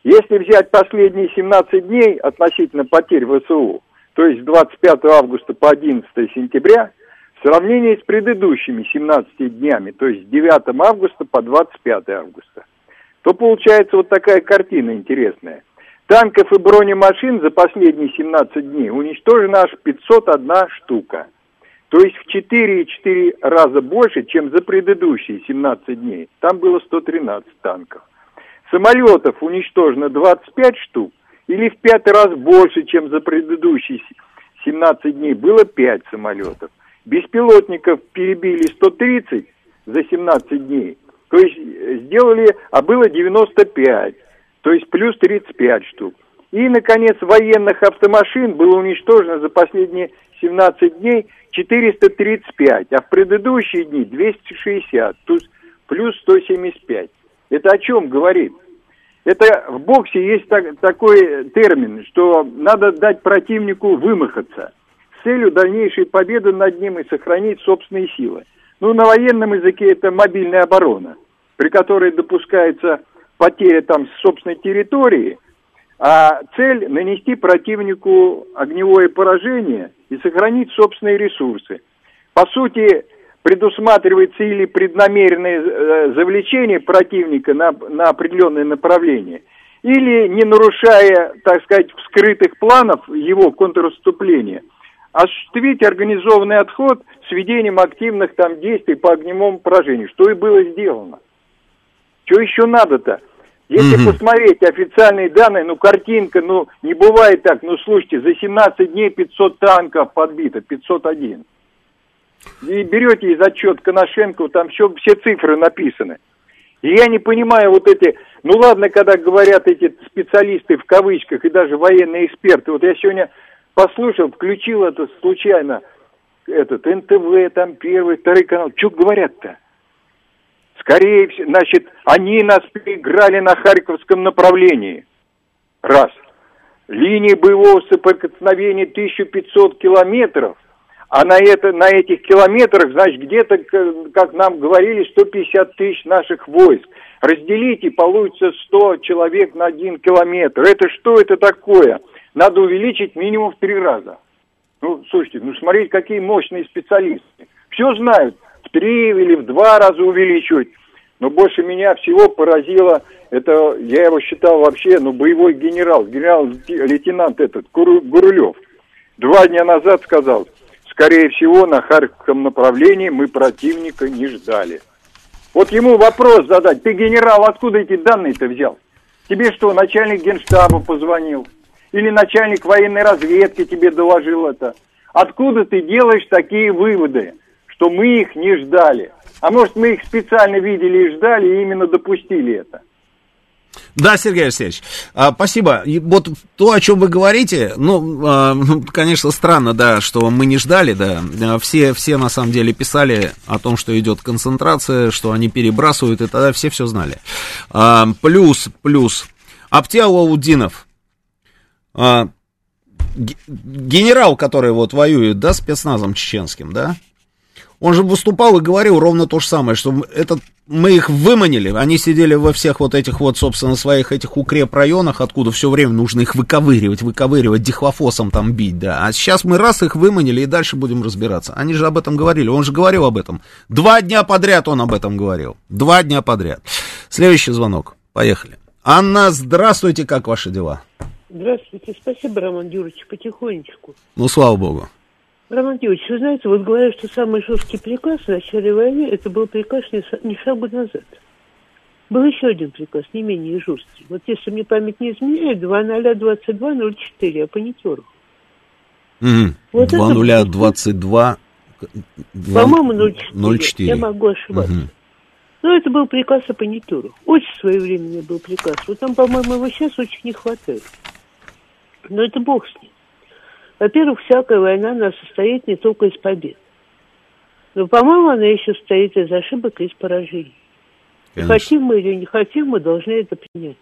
Если взять последние 17 дней относительно потерь ВСУ, то есть с 25 августа по 11 сентября, в сравнении с предыдущими 17 днями, то есть с 9 августа по 25 августа, то получается вот такая картина интересная – Танков и бронемашин за последние 17 дней уничтожено аж 501 штука. То есть в 4,4 раза больше, чем за предыдущие 17 дней. Там было 113 танков. Самолетов уничтожено 25 штук, или в 5 раз больше, чем за предыдущие 17 дней. Было 5 самолетов. Беспилотников перебили 130 за 17 дней. То есть э, сделали, а было 95 то есть плюс 35 штук. И, наконец, военных автомашин было уничтожено за последние 17 дней 435, а в предыдущие дни 260, то есть плюс 175. Это о чем говорит? Это в боксе есть так, такой термин, что надо дать противнику вымахаться с целью дальнейшей победы над ним и сохранить собственные силы. Ну, на военном языке это мобильная оборона, при которой допускается потеря там собственной территории, а цель нанести противнику огневое поражение и сохранить собственные ресурсы. По сути, предусматривается или преднамеренное э, завлечение противника на, на определенное направление, или не нарушая, так сказать, вскрытых планов его контрнаступления, осуществить организованный отход с ведением активных там действий по огневому поражению, что и было сделано. Что еще надо-то? Если mm посмотреть официальные данные, ну, картинка, ну, не бывает так. Ну, слушайте, за 17 дней 500 танков подбито, 501. И берете из отчет Коношенко, там все, все цифры написаны. И я не понимаю вот эти, ну ладно, когда говорят эти специалисты в кавычках и даже военные эксперты. Вот я сегодня послушал, включил это случайно, этот НТВ, там первый, второй канал. Что говорят-то? Скорее всего, значит, они нас переиграли на Харьковском направлении. Раз. Линии боевого соприкосновения 1500 километров, а на, это, на этих километрах, значит, где-то, как нам говорили, 150 тысяч наших войск. Разделите, получится 100 человек на один километр. Это что это такое? Надо увеличить минимум в три раза. Ну, слушайте, ну смотрите, какие мощные специалисты. Все знают в три или в два раза увеличивать. Но больше меня всего поразило, это, я его считал вообще, ну, боевой генерал, генерал-лейтенант этот, Гурулев. Два дня назад сказал, скорее всего, на Харьковском направлении мы противника не ждали. Вот ему вопрос задать. Ты, генерал, откуда эти данные-то взял? Тебе что, начальник генштаба позвонил? Или начальник военной разведки тебе доложил это? Откуда ты делаешь такие выводы, что мы их не ждали? А может, мы их специально видели и ждали, и именно допустили это? Да, Сергей Алексеевич, а, спасибо. И вот то, о чем вы говорите, ну, а, ну, конечно, странно, да, что мы не ждали, да. А, все, все на самом деле писали о том, что идет концентрация, что они перебрасывают, и тогда все все знали. Плюс, плюс, Аптиал Аудинов, а, генерал, который вот воюет, да, спецназом чеченским, да, он же выступал и говорил ровно то же самое, что этот, мы их выманили, они сидели во всех вот этих вот, собственно, своих этих укрепрайонах, откуда все время нужно их выковыривать, выковыривать, дихлофосом там бить, да. А сейчас мы раз их выманили и дальше будем разбираться. Они же об этом говорили, он же говорил об этом. Два дня подряд он об этом говорил. Два дня подряд. Следующий звонок. Поехали. Анна, здравствуйте, как ваши дела? Здравствуйте, спасибо, Роман Юрьевич, потихонечку. Ну, слава богу. Роман Юрьевич, вы знаете, вот говорят, что самый жесткий приказ в начале войны, это был приказ не, не шаг назад. Был еще один приказ, не менее жесткий. Вот если мне память не изменяет, 2022-04, о паникерах. Угу. Вот 2022... По-моему, 04. 04. Я могу ошибаться. Угу. Но это был приказ о паникюрах. Очень своевременный был приказ. Вот там, по-моему, его сейчас очень не хватает. Но это бог с ним. Во-первых, всякая война, она состоит не только из побед. Но, по-моему, она еще состоит из ошибок и из поражений. Конечно. Хотим мы или не хотим, мы должны это принять.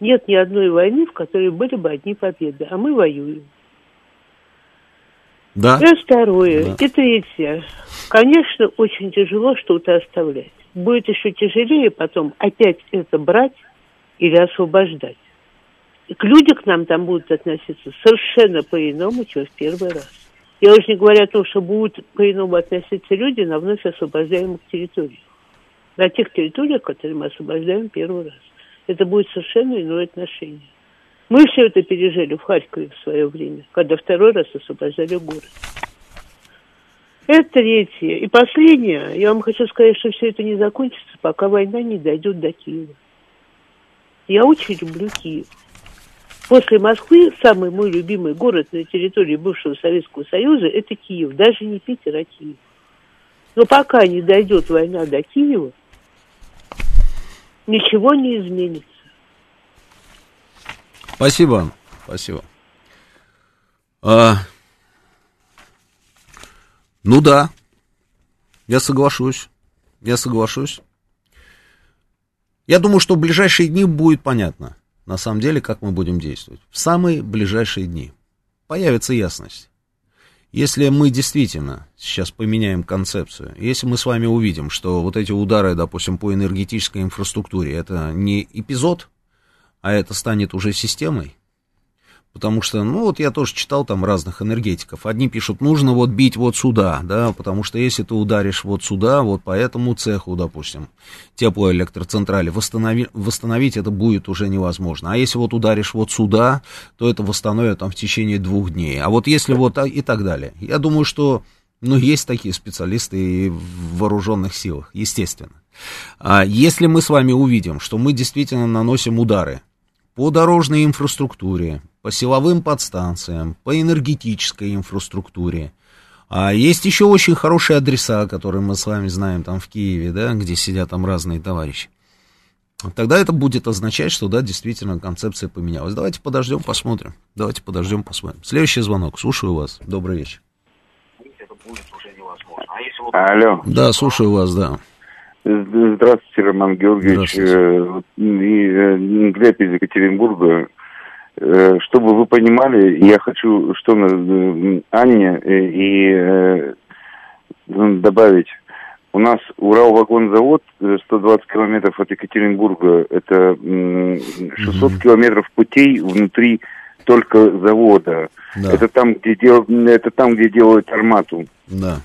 Нет ни одной войны, в которой были бы одни победы, а мы воюем. Да. И второе. Да. И третье. Конечно, очень тяжело что-то оставлять. Будет еще тяжелее потом опять это брать или освобождать люди к нам там будут относиться совершенно по-иному, чем в первый раз. Я уже не говорю о том, что будут по-иному относиться люди на вновь освобождаемых территориях. На тех территориях, которые мы освобождаем первый раз. Это будет совершенно иное отношение. Мы все это пережили в Харькове в свое время, когда второй раз освобождали город. Это третье. И последнее. Я вам хочу сказать, что все это не закончится, пока война не дойдет до Киева. Я очень люблю Киев. После Москвы самый мой любимый город на территории бывшего Советского Союза – это Киев. Даже не Питер, а Киев. Но пока не дойдет война до Киева, ничего не изменится. Спасибо. Спасибо. А, ну да, я соглашусь. Я соглашусь. Я думаю, что в ближайшие дни будет понятно на самом деле, как мы будем действовать. В самые ближайшие дни появится ясность. Если мы действительно сейчас поменяем концепцию, если мы с вами увидим, что вот эти удары, допустим, по энергетической инфраструктуре, это не эпизод, а это станет уже системой, Потому что, ну, вот я тоже читал там разных энергетиков. Одни пишут, нужно вот бить вот сюда, да, потому что если ты ударишь вот сюда, вот по этому цеху, допустим, теплоэлектроцентрали, восстанови, восстановить это будет уже невозможно. А если вот ударишь вот сюда, то это восстановят там в течение двух дней. А вот если вот и так далее. Я думаю, что, ну, есть такие специалисты и в вооруженных силах, естественно. А если мы с вами увидим, что мы действительно наносим удары по дорожной инфраструктуре, по силовым подстанциям, по энергетической инфраструктуре. А есть еще очень хорошие адреса, которые мы с вами знаем там в Киеве, да, где сидят там разные товарищи. Тогда это будет означать, что да, действительно концепция поменялась. Давайте подождем, посмотрим. Давайте подождем, посмотрим. Следующий звонок. Слушаю вас. Добрый вечер. Алло. Да, слушаю вас, да. Здравствуйте, Роман Георгиевич. Здравствуйте. Э, и, Глеб из Екатеринбурга. Э, чтобы вы понимали, я хочу что Анне э, и добавить. У нас Урал-вагонзавод 120 километров от Екатеринбурга. Это 600 mm-hmm. километров путей внутри только завода. Да. Это там, где дел... это там, где делают армату. Да.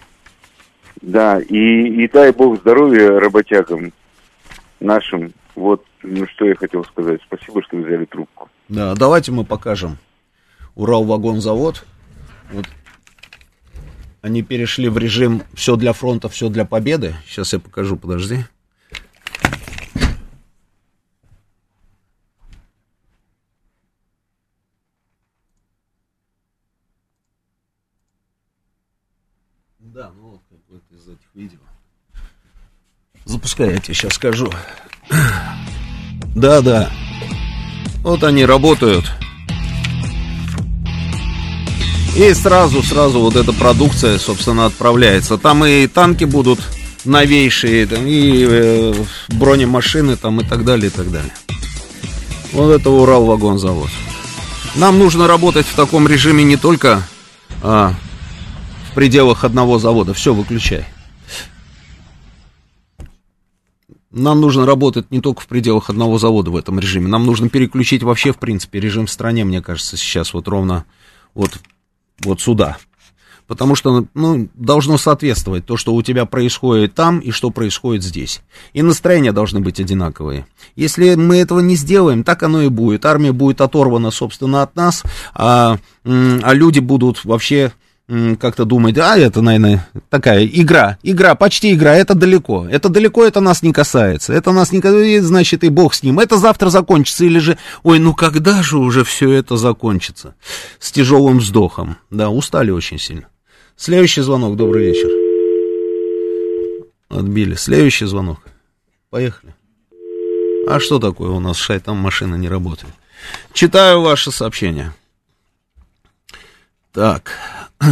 Да, и, и дай бог здоровья работягам нашим. Вот ну, что я хотел сказать. Спасибо, что взяли трубку. Да, давайте мы покажем Уралвагонзавод. Вот они перешли в режим все для фронта, все для победы. Сейчас я покажу, подожди. Видео. Запускай, я тебе сейчас скажу. Да, да. Вот они работают. И сразу, сразу вот эта продукция, собственно, отправляется. Там и танки будут новейшие, там, и э, бронемашины там и так далее, и так далее. Вот это Урал-вагонзавод. Нам нужно работать в таком режиме не только а, в пределах одного завода. Все, выключай. Нам нужно работать не только в пределах одного завода в этом режиме. Нам нужно переключить вообще, в принципе, режим в стране, мне кажется, сейчас вот ровно вот, вот сюда. Потому что, ну, должно соответствовать то, что у тебя происходит там и что происходит здесь. И настроения должны быть одинаковые. Если мы этого не сделаем, так оно и будет. Армия будет оторвана, собственно, от нас, а, а люди будут вообще как-то думать, а это, наверное, такая игра, игра, почти игра, это далеко, это далеко, это нас не касается, это нас не касается, значит, и бог с ним, это завтра закончится, или же, ой, ну когда же уже все это закончится? С тяжелым вздохом, да, устали очень сильно. Следующий звонок, добрый вечер. Отбили, следующий звонок, поехали. А что такое у нас, шай, там машина не работает. Читаю ваше сообщение. Так,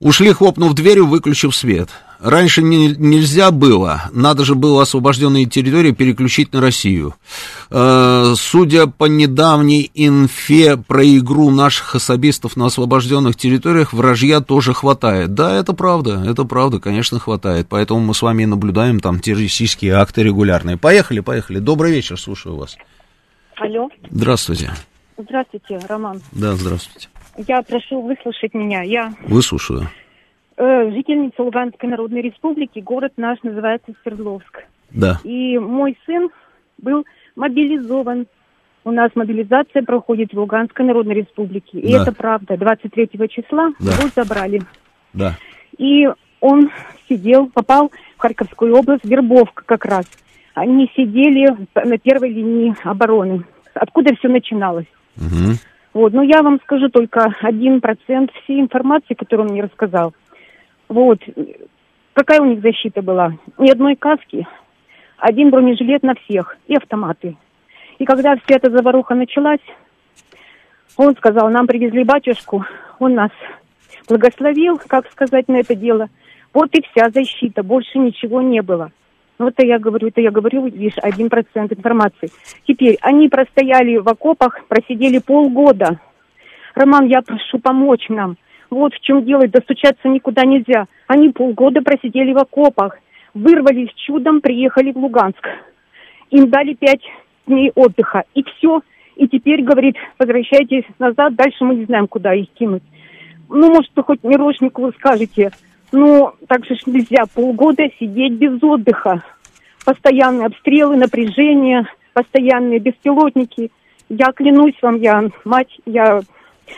Ушли, хлопнув дверью, выключив свет. Раньше не, нельзя было, надо же было освобожденные территории переключить на Россию. Э, судя по недавней инфе про игру наших особистов на освобожденных территориях, вражья тоже хватает. Да, это правда, это правда, конечно, хватает. Поэтому мы с вами наблюдаем там террористические акты регулярные. Поехали, поехали. Добрый вечер, слушаю вас. Алло. Здравствуйте. Здравствуйте, Роман. Да, здравствуйте. Я прошу выслушать меня. Я Выслушаю. э, жительница Луганской Народной Республики. Город наш называется Свердловск. Да. И мой сын был мобилизован. У нас мобилизация проходит в Луганской Народной Республике. И Да. это правда. 23 числа Да. его забрали. Да. И он сидел, попал в Харьковскую область, Вербовка как раз. Они сидели на первой линии обороны. Откуда все начиналось? Мгм. Вот, но я вам скажу только один процент всей информации, которую он мне рассказал. Вот, какая у них защита была? Ни одной каски, один бронежилет на всех и автоматы. И когда вся эта заваруха началась, он сказал, нам привезли батюшку, он нас благословил, как сказать, на это дело. Вот и вся защита, больше ничего не было. Ну, это я говорю, это я говорю лишь один процент информации. Теперь, они простояли в окопах, просидели полгода. Роман, я прошу помочь нам. Вот в чем дело, достучаться никуда нельзя. Они полгода просидели в окопах, вырвались чудом, приехали в Луганск. Им дали пять дней отдыха, и все. И теперь, говорит, возвращайтесь назад, дальше мы не знаем, куда их кинуть. Ну, может, вы хоть Мирошникову скажете, ну, так же нельзя полгода сидеть без отдыха. Постоянные обстрелы, напряжение, постоянные беспилотники. Я клянусь вам, я мать, я...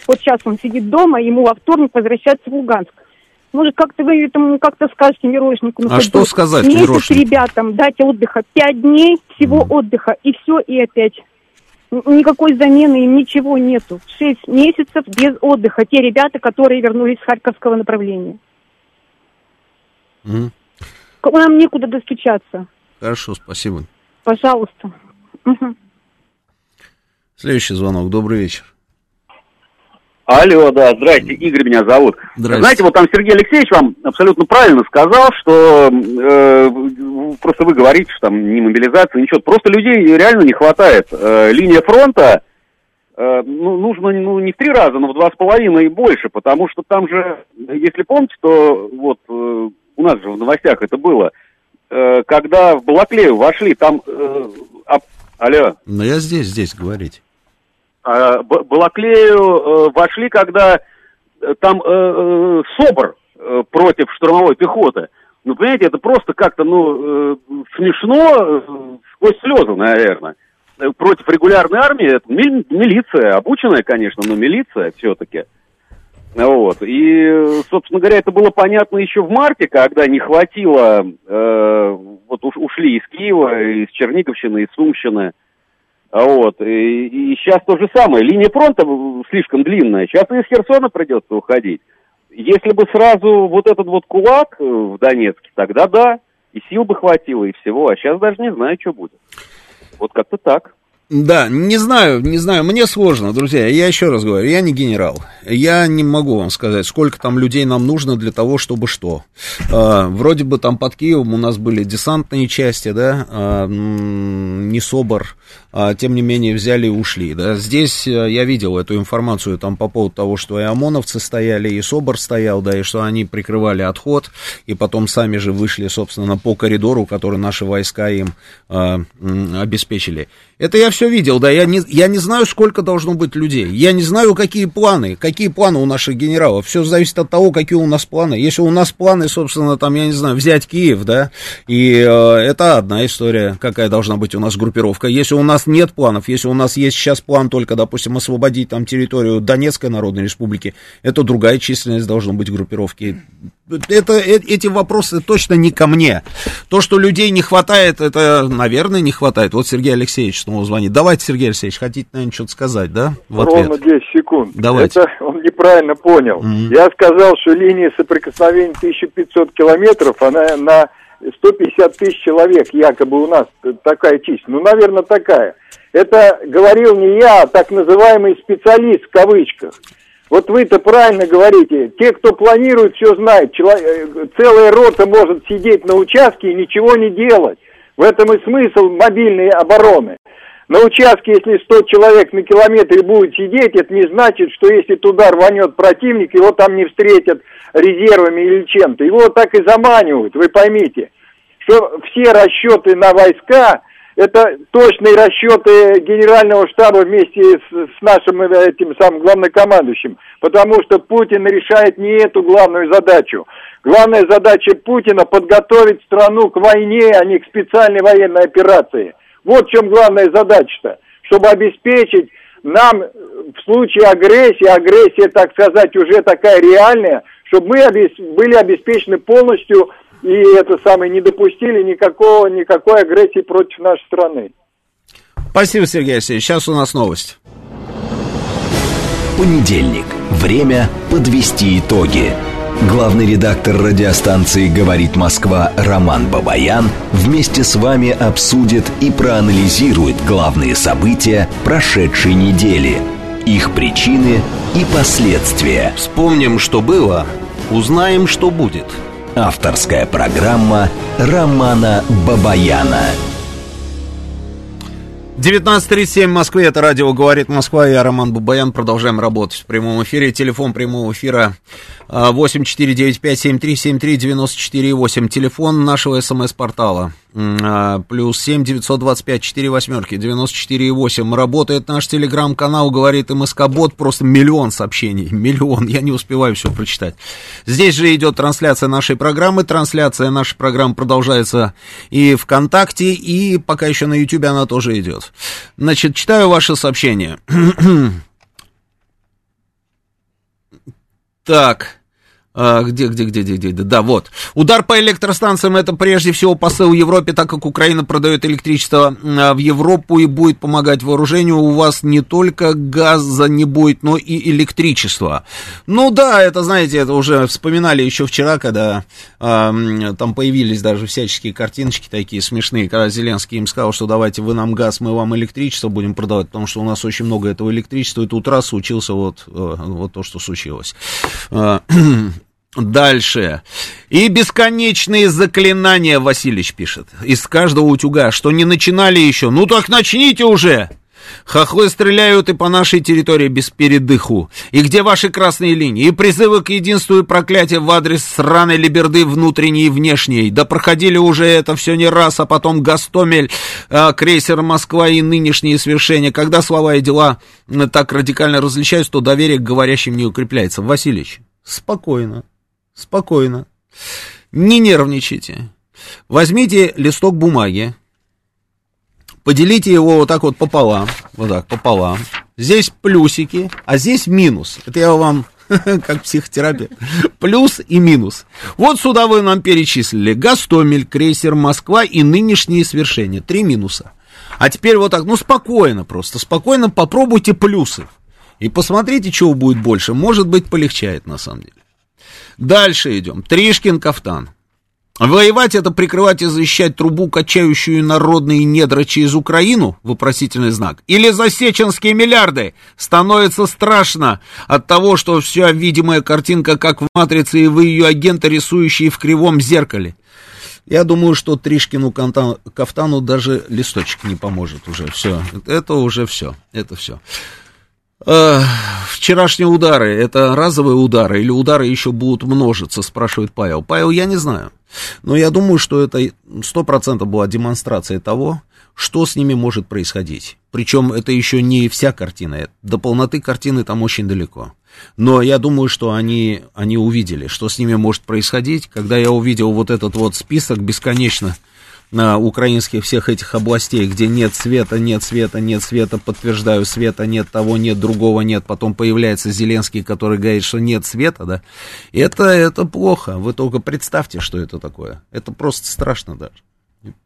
Вот сейчас он сидит дома, ему во вторник возвращаться в Луганск. Может, как-то вы этому как-то скажете Мирошнику. ну, А что сказать месяц Мирошнику? ребятам дать отдыха. Пять дней всего отдыха, и все, и опять. Никакой замены им ничего нету. Шесть месяцев без отдыха. Те ребята, которые вернулись с Харьковского направления. К- Нам некуда достучаться. Хорошо, спасибо. Пожалуйста. Мгм. Следующий звонок. Добрый вечер. Алло, да, здрасте, Игорь меня зовут. Здрасте. Знаете, вот там Сергей Алексеевич вам абсолютно правильно сказал, что э, просто вы говорите, что там не мобилизация, ничего, просто людей реально не хватает. Э, линия фронта э, ну, нужно ну, не в три раза, но в два с половиной и больше, потому что там же, если помните, то вот э, нас же в новостях это было, э, когда в Балаклею вошли, там... Э, алло. Но я здесь, здесь говорить. А, Балаклею э, вошли, когда там СОБР против штурмовой пехоты. Ну, понимаете, это просто как-то, ну, смешно, сквозь слезы, наверное. Против регулярной армии, это ми- милиция, обученная, конечно, но милиция все-таки. Вот. И, собственно говоря, это было понятно еще в марте, когда не хватило, э, вот уш- ушли из Киева, из Черниговщины, из Сумщины. А Вот. И, сейчас то же самое. Линия фронта слишком длинная. Сейчас из Херсона придется уходить. если бы сразу вот этот вот кулак э, в Донецке, тогда да, и сил бы хватило, и всего. А сейчас даже не знаю, что будет. Вот как-то так. Да, не знаю, не знаю, мне сложно, друзья, я еще раз говорю, я не генерал, я не могу вам сказать, сколько там людей нам нужно для того, чтобы что. А, вроде бы там под Киевом у нас были десантные части, да, а, не СОБР, а, тем не менее взяли и ушли, да. Здесь а, я видел эту информацию там по поводу того, что и ОМОНовцы стояли, и СОБР стоял, да, и что они прикрывали отход, и потом сами же вышли, собственно, по коридору, который наши войска им а, обеспечили. Это я все видел, да, я не, я не знаю, сколько должно быть людей, я не знаю, какие планы, какие планы у наших генералов, все зависит от того, какие у нас планы. Если у нас планы, собственно, там, я не знаю, взять Киев, да, и э, это одна история, какая должна быть у нас группировка. Если у нас нет планов, если у нас есть сейчас план только, допустим, освободить там территорию Донецкой Народной Республики, это другая численность должна быть группировки это, э, эти вопросы точно не ко мне. То, что людей не хватает, это, наверное, не хватает. Вот Сергей Алексеевич снова звонит. Давайте, Сергей Алексеевич, хотите, наверное, что-то сказать, да? В ответ? Ровно 10 секунд. Давайте. Это он неправильно понял. Mm-hmm. Я сказал, что линия соприкосновения 1500 километров, она на 150 тысяч человек якобы у нас такая численность. Ну, наверное, такая. Это говорил не я, а так называемый специалист в кавычках. Вот вы-то правильно говорите, те, кто планирует, все знают. Человек, э, целая рота может сидеть на участке и ничего не делать. В этом и смысл мобильной обороны. На участке, если 100 человек на километре будет сидеть, это не значит, что если туда рванет противник, его там не встретят резервами или чем-то. Его так и заманивают, вы поймите, что все расчеты на войска – это точные расчеты генерального штаба вместе с, с нашим этим самым главнокомандующим, потому что Путин решает не эту главную задачу. Главная задача Путина подготовить страну к войне, а не к специальной военной операции. Вот в чем главная задача-то, чтобы обеспечить нам в случае агрессии, агрессия, так сказать, уже такая реальная, чтобы мы были обеспечены полностью и это самое не допустили никакого, никакой агрессии против нашей страны. Спасибо, Сергей Алексеевич. Сейчас у нас новость. Понедельник. Время подвести итоги. Главный редактор радиостанции «Говорит Москва» Роман Бабаян вместе с вами обсудит и проанализирует главные события прошедшей недели, их причины и последствия. Вспомним, что было, узнаем, что будет – Авторская программа Романа Бабаяна. 19.37 в Москве, это радио «Говорит Москва», я Роман Бабаян, продолжаем работать в прямом эфире, телефон прямого эфира 8495-7373-94,8, телефон нашего смс-портала, а, плюс 7 925 4 восьмерки 94,8, работает наш телеграм-канал, говорит МСК-бот, просто миллион сообщений, миллион, я не успеваю все прочитать. Здесь же идет трансляция нашей программы, трансляция нашей программы продолжается и ВКонтакте, и пока еще на Ютубе она тоже идет. Значит, читаю ваши сообщения. Так. А, где, где, где, где, где, да, вот. Удар по электростанциям это прежде всего посыл Европе, так как Украина продает электричество а, в Европу и будет помогать вооружению. У вас не только газа не будет, но и электричество. Ну да, это, знаете, это уже вспоминали еще вчера, когда э, там появились даже всяческие картиночки такие смешные, когда Зеленский им сказал, что давайте вы нам газ, мы вам электричество будем продавать, потому что у нас очень много этого электричества, и тут раз случился вот, э, вот то, что случилось. Дальше. И бесконечные заклинания, Васильевич пишет, из каждого утюга, что не начинали еще. Ну так начните уже! Хохлы стреляют и по нашей территории без передыху. И где ваши красные линии? И призывы к единству и проклятия в адрес сраной либерды внутренней и внешней. Да проходили уже это все не раз, а потом Гастомель, э, крейсер Москва и нынешние свершения. Когда слова и дела так радикально различаются, то доверие к говорящим не укрепляется. Васильевич, спокойно. Спокойно. Не нервничайте. Возьмите листок бумаги, поделите его вот так вот пополам, вот так, пополам. Здесь плюсики, а здесь минус. Это я вам как психотерапия. Плюс и минус. Вот сюда вы нам перечислили. Гастомель, крейсер Москва и нынешние свершения. Три минуса. А теперь вот так, ну спокойно просто, спокойно попробуйте плюсы. И посмотрите, чего будет больше. Может быть, полегчает на самом деле. Дальше идем. Тришкин кафтан. Воевать это прикрывать и защищать трубу, качающую народные недра через Украину? Вопросительный знак. Или засеченские миллиарды? Становится страшно от того, что вся видимая картинка как в «Матрице» и вы ее агенты, рисующие в кривом зеркале. Я думаю, что Тришкину кафтану даже листочек не поможет уже. Все. Это уже все. Это все. Э, вчерашние удары, это разовые удары или удары еще будут множиться, спрашивает Павел. Павел, я не знаю. Но я думаю, что это сто процентов была демонстрация того, что с ними может происходить. Причем это еще не вся картина. До полноты картины там очень далеко. Но я думаю, что они, они увидели, что с ними может происходить. Когда я увидел вот этот вот список бесконечно на украинских всех этих областей, где нет света, нет света, нет света, подтверждаю, света нет, того нет, другого нет, потом появляется Зеленский, который говорит, что нет света, да, это, это плохо, вы только представьте, что это такое, это просто страшно даже.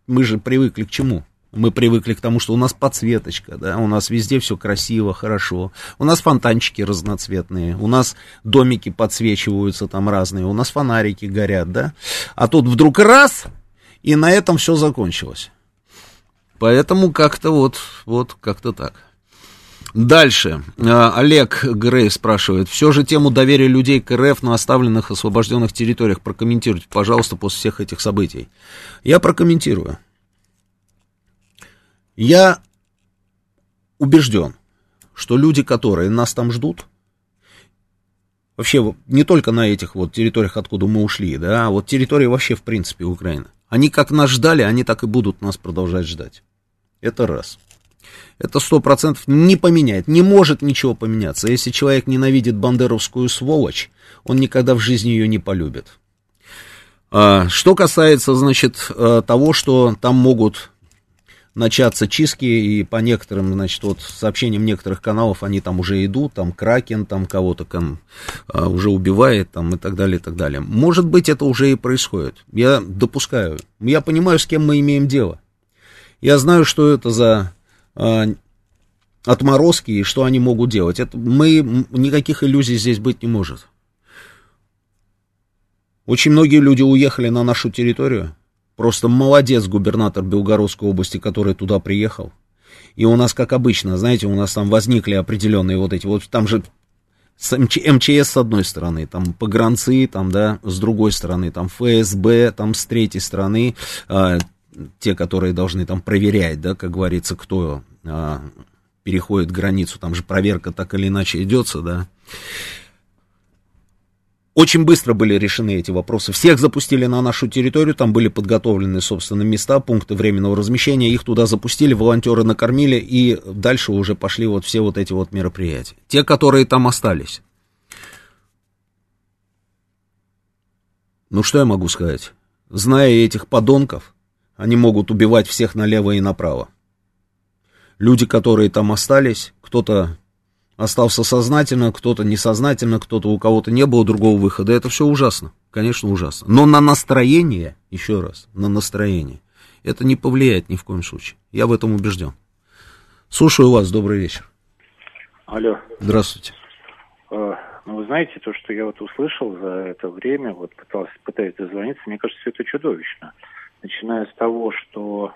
Мы же привыкли к чему? Мы привыкли к тому, что у нас подсветочка, да, у нас везде все красиво, хорошо. У нас фонтанчики разноцветные, у нас домики подсвечиваются там разные, у нас фонарики горят, да. А тут вдруг раз, и на этом все закончилось. Поэтому как-то вот, вот как-то так. Дальше. А, Олег Грей спрашивает. Все же тему доверия людей к РФ на оставленных освобожденных территориях прокомментируйте, пожалуйста, после всех этих событий. Я прокомментирую. Я убежден, что люди, которые нас там ждут, вообще не только на этих вот территориях, откуда мы ушли, да, а вот территории вообще в принципе Украины, они как нас ждали, они так и будут нас продолжать ждать. Это раз. Это сто процентов не поменяет, не может ничего поменяться. Если человек ненавидит бандеровскую сволочь, он никогда в жизни ее не полюбит. А, что касается, значит, э, того, что там могут начаться чистки, и по некоторым, значит, вот сообщениям некоторых каналов они там уже идут, там Кракен там кого-то там уже убивает, там и так далее, и так далее. Может быть, это уже и происходит. Я допускаю. Я понимаю, с кем мы имеем дело. Я знаю, что это за а, отморозки и что они могут делать. Это, мы, никаких иллюзий здесь быть не может. Очень многие люди уехали на нашу территорию, Просто молодец губернатор Белгородской области, который туда приехал. И у нас, как обычно, знаете, у нас там возникли определенные вот эти, вот там же МЧС с одной стороны, там погранцы, там, да, с другой стороны, там ФСБ, там с третьей стороны, а, те, которые должны там проверять, да, как говорится, кто а, переходит границу, там же проверка так или иначе идется, да. Очень быстро были решены эти вопросы. Всех запустили на нашу территорию, там были подготовлены, собственно, места, пункты временного размещения. Их туда запустили, волонтеры накормили, и дальше уже пошли вот все вот эти вот мероприятия. Те, которые там остались. Ну, что я могу сказать? Зная этих подонков, они могут убивать всех налево и направо. Люди, которые там остались, кто-то остался сознательно, кто-то несознательно, кто-то у кого-то не было другого выхода. Это все ужасно, конечно, ужасно. Но на настроение, еще раз, на настроение, это не повлияет ни в коем случае. Я в этом убежден. Слушаю вас, добрый вечер. Алло. Здравствуйте. А, ну, вы знаете, то, что я вот услышал за это время, вот пытался, пытаюсь дозвониться, мне кажется, это чудовищно. Начиная с того, что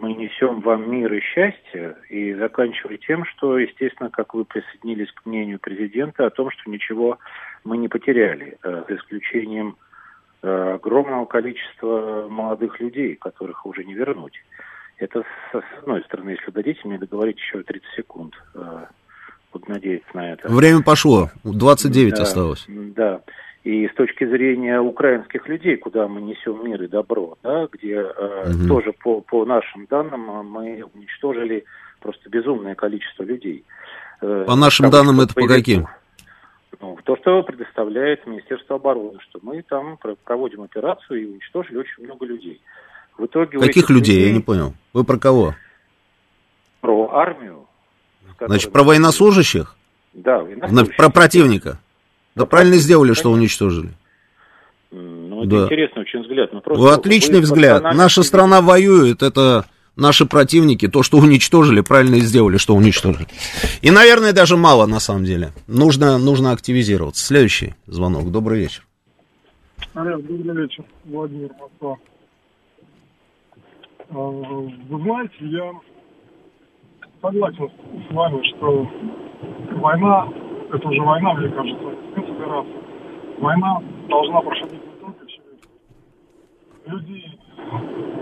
мы несем вам мир и счастье, и заканчивая тем, что, естественно, как вы присоединились к мнению президента о том, что ничего мы не потеряли, э, за исключением э, огромного количества молодых людей, которых уже не вернуть. Это с одной стороны, если дадите мне договорить еще 30 секунд, э, буду надеяться на это. Время пошло, 29 да, осталось. Да. И с точки зрения украинских людей, куда мы несем мир и добро, да, где э, угу. тоже по, по нашим данным э, мы уничтожили просто безумное количество людей. Э, по нашим данным это по каким? Ну, то, что предоставляет Министерство обороны, что мы там проводим операцию и уничтожили очень много людей. В итоге Каких людей? людей? Я не понял. Вы про кого? Про армию. Значит, про военнослужащих? Да, военнослужащих. Про противника? Да правильно сделали, что уничтожили. Ну, это да. интересный очень взгляд. Ну, просто Отличный взгляд. Наша страна воюет, это наши противники то, что уничтожили, правильно и сделали, что уничтожили. И, наверное, даже мало на самом деле. Нужно, нужно активизироваться. Следующий звонок. Добрый вечер. Алло, добрый вечер. Владимир Москва. А, вы знаете, я согласен с вами, что война, это уже война, мне кажется, спецоперация. Война должна проходить не только через людей,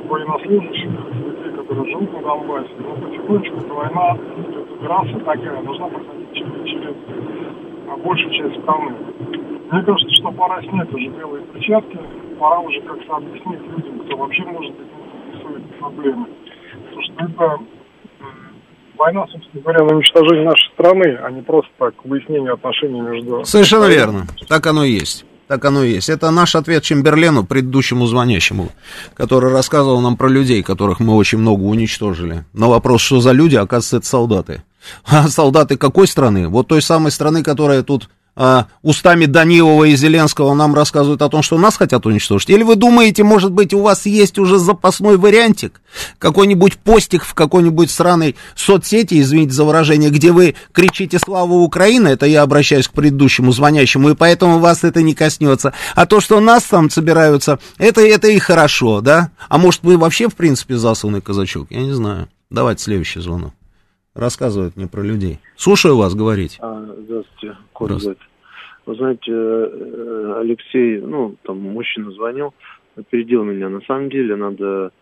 военнослужащих, людей, которые живут на Донбассе, но потихонечку эта война, спецоперация такая, должна проходить через, через большую часть страны. Мне кажется, что пора снять уже белые перчатки, пора уже как-то объяснить людям, кто вообще может быть интересует проблемы. Потому что это война, собственно говоря, на уничтожение нашей страны, а не просто так выяснение отношений между... Совершенно верно. Так оно и есть. Так оно и есть. Это наш ответ Чемберлену, предыдущему звонящему, который рассказывал нам про людей, которых мы очень много уничтожили. На вопрос, что за люди, оказывается, это солдаты. А солдаты какой страны? Вот той самой страны, которая тут а, устами Данилова и Зеленского нам рассказывают о том, что нас хотят уничтожить? Или вы думаете, может быть, у вас есть уже запасной вариантик? Какой-нибудь постик в какой-нибудь сраной соцсети, извините за выражение, где вы кричите «Слава Украина», это я обращаюсь к предыдущему звонящему, и поэтому вас это не коснется. А то, что нас там собираются, это, это и хорошо, да? А может, вы вообще, в принципе, засланный казачок? Я не знаю. Давайте следующий звонок рассказывают мне про людей. Слушаю вас, говорить. А, здравствуйте, Здравствуйте. Вы знаете, э, Алексей, ну, там мужчина звонил, опередил меня. На самом деле надо,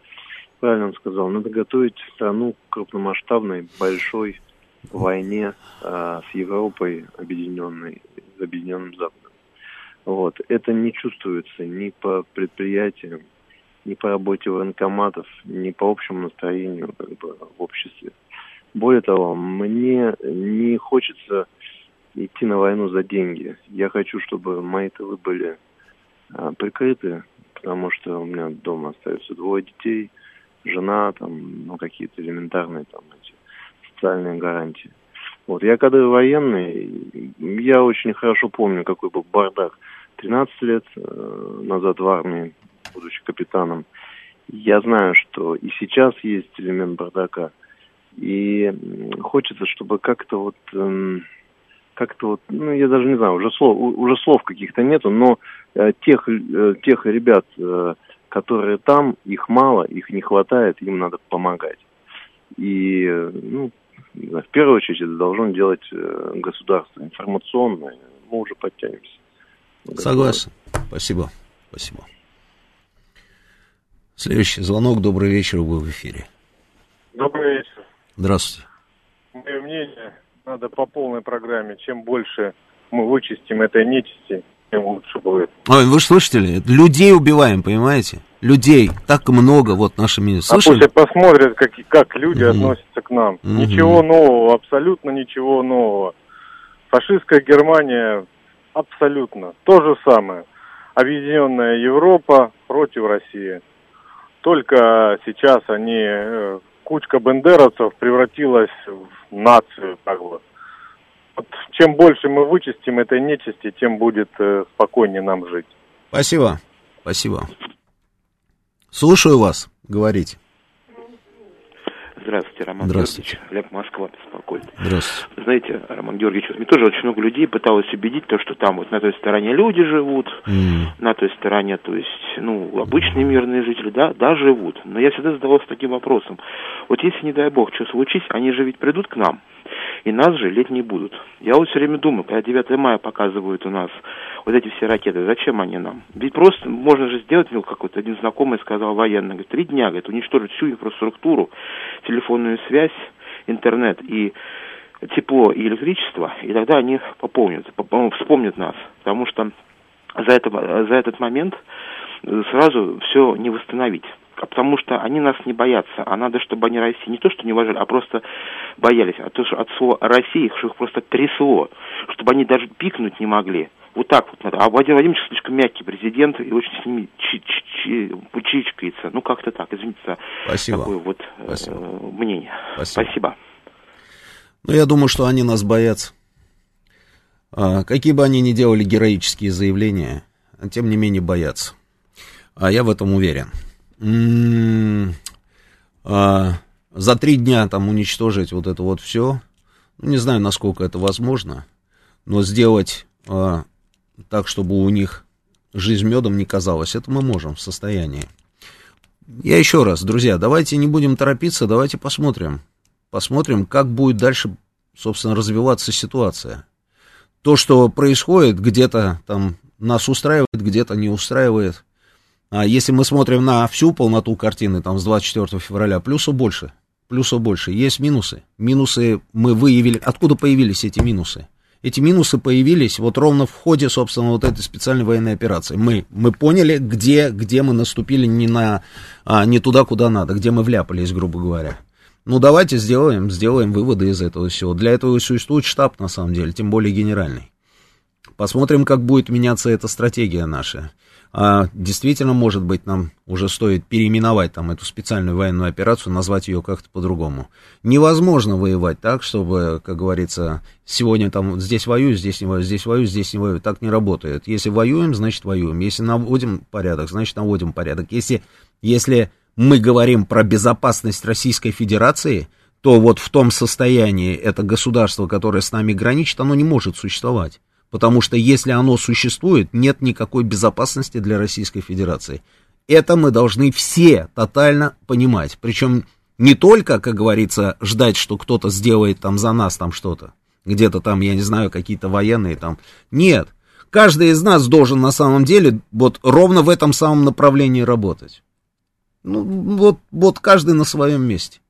правильно он сказал, надо готовить страну к крупномасштабной, большой войне а, с Европой объединенной, с объединенным Западом. Вот. Это не чувствуется ни по предприятиям, ни по работе военкоматов, ни по общему настроению как бы, в обществе. Более того, мне не хочется идти на войну за деньги. Я хочу, чтобы мои тылы были а, прикрыты, потому что у меня дома остается двое детей, жена, там, ну, какие-то элементарные там эти социальные гарантии. Вот, я когда военный, я очень хорошо помню, какой был бардак. 13 лет э, назад в армии, будучи капитаном, я знаю, что и сейчас есть элемент бардака – и хочется, чтобы как-то вот, эм, как-то вот, ну, я даже не знаю, уже слов, уже слов каких-то нету, но э, тех, э, тех ребят, э, которые там, их мало, их не хватает, им надо помогать. И, ну, в первую очередь это должно делать государство информационное, мы уже подтянемся. Согласен. Спасибо. Спасибо. Следующий звонок. Добрый вечер, вы в эфире. Добрый вечер. Здравствуйте. Мое мнение, надо по полной программе. Чем больше мы вычистим этой нечисти, тем лучше будет. Ой, вы слышите Людей убиваем, понимаете? Людей. Так много, вот нашими... Слышали? А пусть посмотрят, как, как люди mm относятся к нам. mm Ничего нового, абсолютно ничего нового. Фашистская Германия абсолютно то же самое. Объединенная Европа против России. Только сейчас они э, кучка бендеровцев превратилась в нацию, как бы. Вот чем больше мы вычистим этой нечисти, тем будет э, спокойнее нам жить. Спасибо. Спасибо. Слушаю вас, говорите. Здравствуйте, Роман Здравствуйте. Георгиевич. Глеб Москва беспокоит. Здравствуйте. Знаете, Роман Георгиевич, вот мне тоже очень много людей пыталось убедить, то, что там вот на той стороне люди живут, mm. на той стороне, то есть, ну, обычные мирные жители, да, да, живут. Но я всегда задавался таким вопросом. Вот если, не дай бог, что случится, они же ведь придут к нам, и нас жалеть не будут. Я вот все время думаю, когда 9 мая показывают у нас вот эти все ракеты, зачем они нам? Ведь просто можно же сделать, ну, как вот один знакомый сказал военный, говорит, три дня, говорит, уничтожить всю инфраструктуру, телефонную связь, интернет и тепло и электричество, и тогда они пополнят, вспомнят нас, потому что за, это, за этот момент сразу все не восстановить потому что они нас не боятся, а надо, чтобы они России не то что не уважали, а просто боялись, а то, что от слова России их, что их просто трясло, чтобы они даже пикнуть не могли. Вот так вот надо. А Владимир Владимирович слишком мягкий президент и очень с ними чичкается. Ну, как-то так, извините за Спасибо. такое вот Спасибо. Э, мнение. Спасибо. Спасибо. Ну, я думаю, что они нас боятся. А, какие бы они ни делали героические заявления, тем не менее боятся. А я в этом уверен. А, за три дня там уничтожить вот это вот все, ну, не знаю, насколько это возможно, но сделать а, так, чтобы у них жизнь медом не казалась, это мы можем в состоянии. Я еще раз, друзья, давайте не будем торопиться, давайте посмотрим. Посмотрим, как будет дальше, собственно, развиваться ситуация. То, что происходит, где-то там нас устраивает, где-то не устраивает. А если мы смотрим на всю полноту картины, там, с 24 февраля, плюсов больше, плюсов больше. Есть минусы. Минусы мы выявили. Откуда появились эти минусы? Эти минусы появились вот ровно в ходе, собственно, вот этой специальной военной операции. Мы, мы поняли, где, где мы наступили не, на, а, не туда, куда надо, где мы вляпались, грубо говоря. Ну, давайте сделаем, сделаем выводы из этого всего. Для этого существует штаб, на самом деле, тем более генеральный. Посмотрим, как будет меняться эта стратегия наша. А, действительно, может быть, нам уже стоит переименовать там эту специальную военную операцию, назвать ее как-то по-другому. Невозможно воевать так, чтобы, как говорится, сегодня там здесь воюю, здесь не воюю, здесь воюю, здесь не воюю. Так не работает. Если воюем, значит воюем. Если наводим порядок, значит наводим порядок. Если, если мы говорим про безопасность Российской Федерации, то вот в том состоянии это государство, которое с нами граничит, оно не может существовать. Потому что если оно существует, нет никакой безопасности для Российской Федерации. Это мы должны все тотально понимать. Причем не только, как говорится, ждать, что кто-то сделает там за нас там что-то. Где-то там, я не знаю, какие-то военные там. Нет. Каждый из нас должен на самом деле вот ровно в этом самом направлении работать. Ну, вот, вот каждый на своем месте.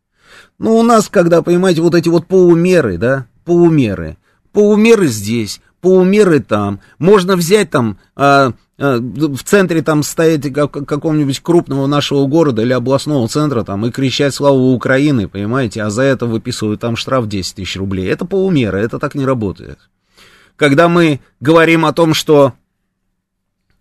Ну, у нас, когда, понимаете, вот эти вот полумеры, да, полумеры. Полумеры здесь, полумеры там, можно взять там, а, а, в центре там стоять как, какого-нибудь крупного нашего города или областного центра там и кричать славу Украины, понимаете, а за это выписывают там штраф 10 тысяч рублей. Это полумера, это так не работает. Когда мы говорим о том, что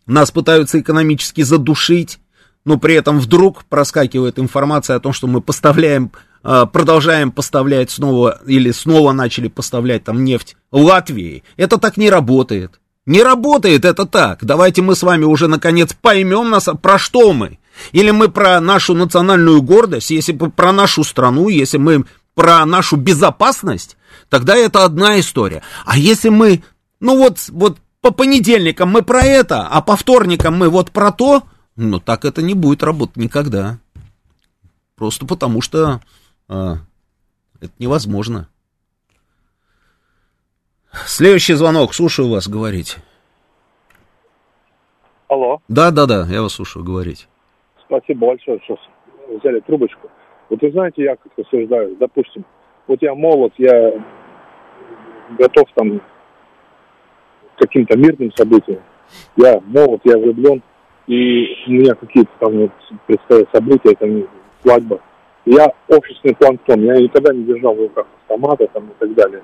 нас пытаются экономически задушить, но при этом вдруг проскакивает информация о том, что мы поставляем продолжаем поставлять снова, или снова начали поставлять там нефть Латвии. Это так не работает. Не работает это так. Давайте мы с вами уже наконец поймем нас, про что мы. Или мы про нашу национальную гордость, если мы про нашу страну, если мы про нашу безопасность, тогда это одна история. А если мы, ну вот, вот по понедельникам мы про это, а по вторникам мы вот про то, ну так это не будет работать никогда. Просто потому что а, это невозможно. Следующий звонок, слушаю вас, говорите. Алло. Да, да, да, я вас слушаю, говорить. Спасибо большое, что взяли трубочку. Вот вы знаете, я как рассуждаю, допустим, вот я молод, я готов там к каким-то мирным событиям. Я молод, я влюблен, и у меня какие-то там вот предстоят события, это свадьба, я общественный планктон, я никогда не держал в руках автомата там и так далее.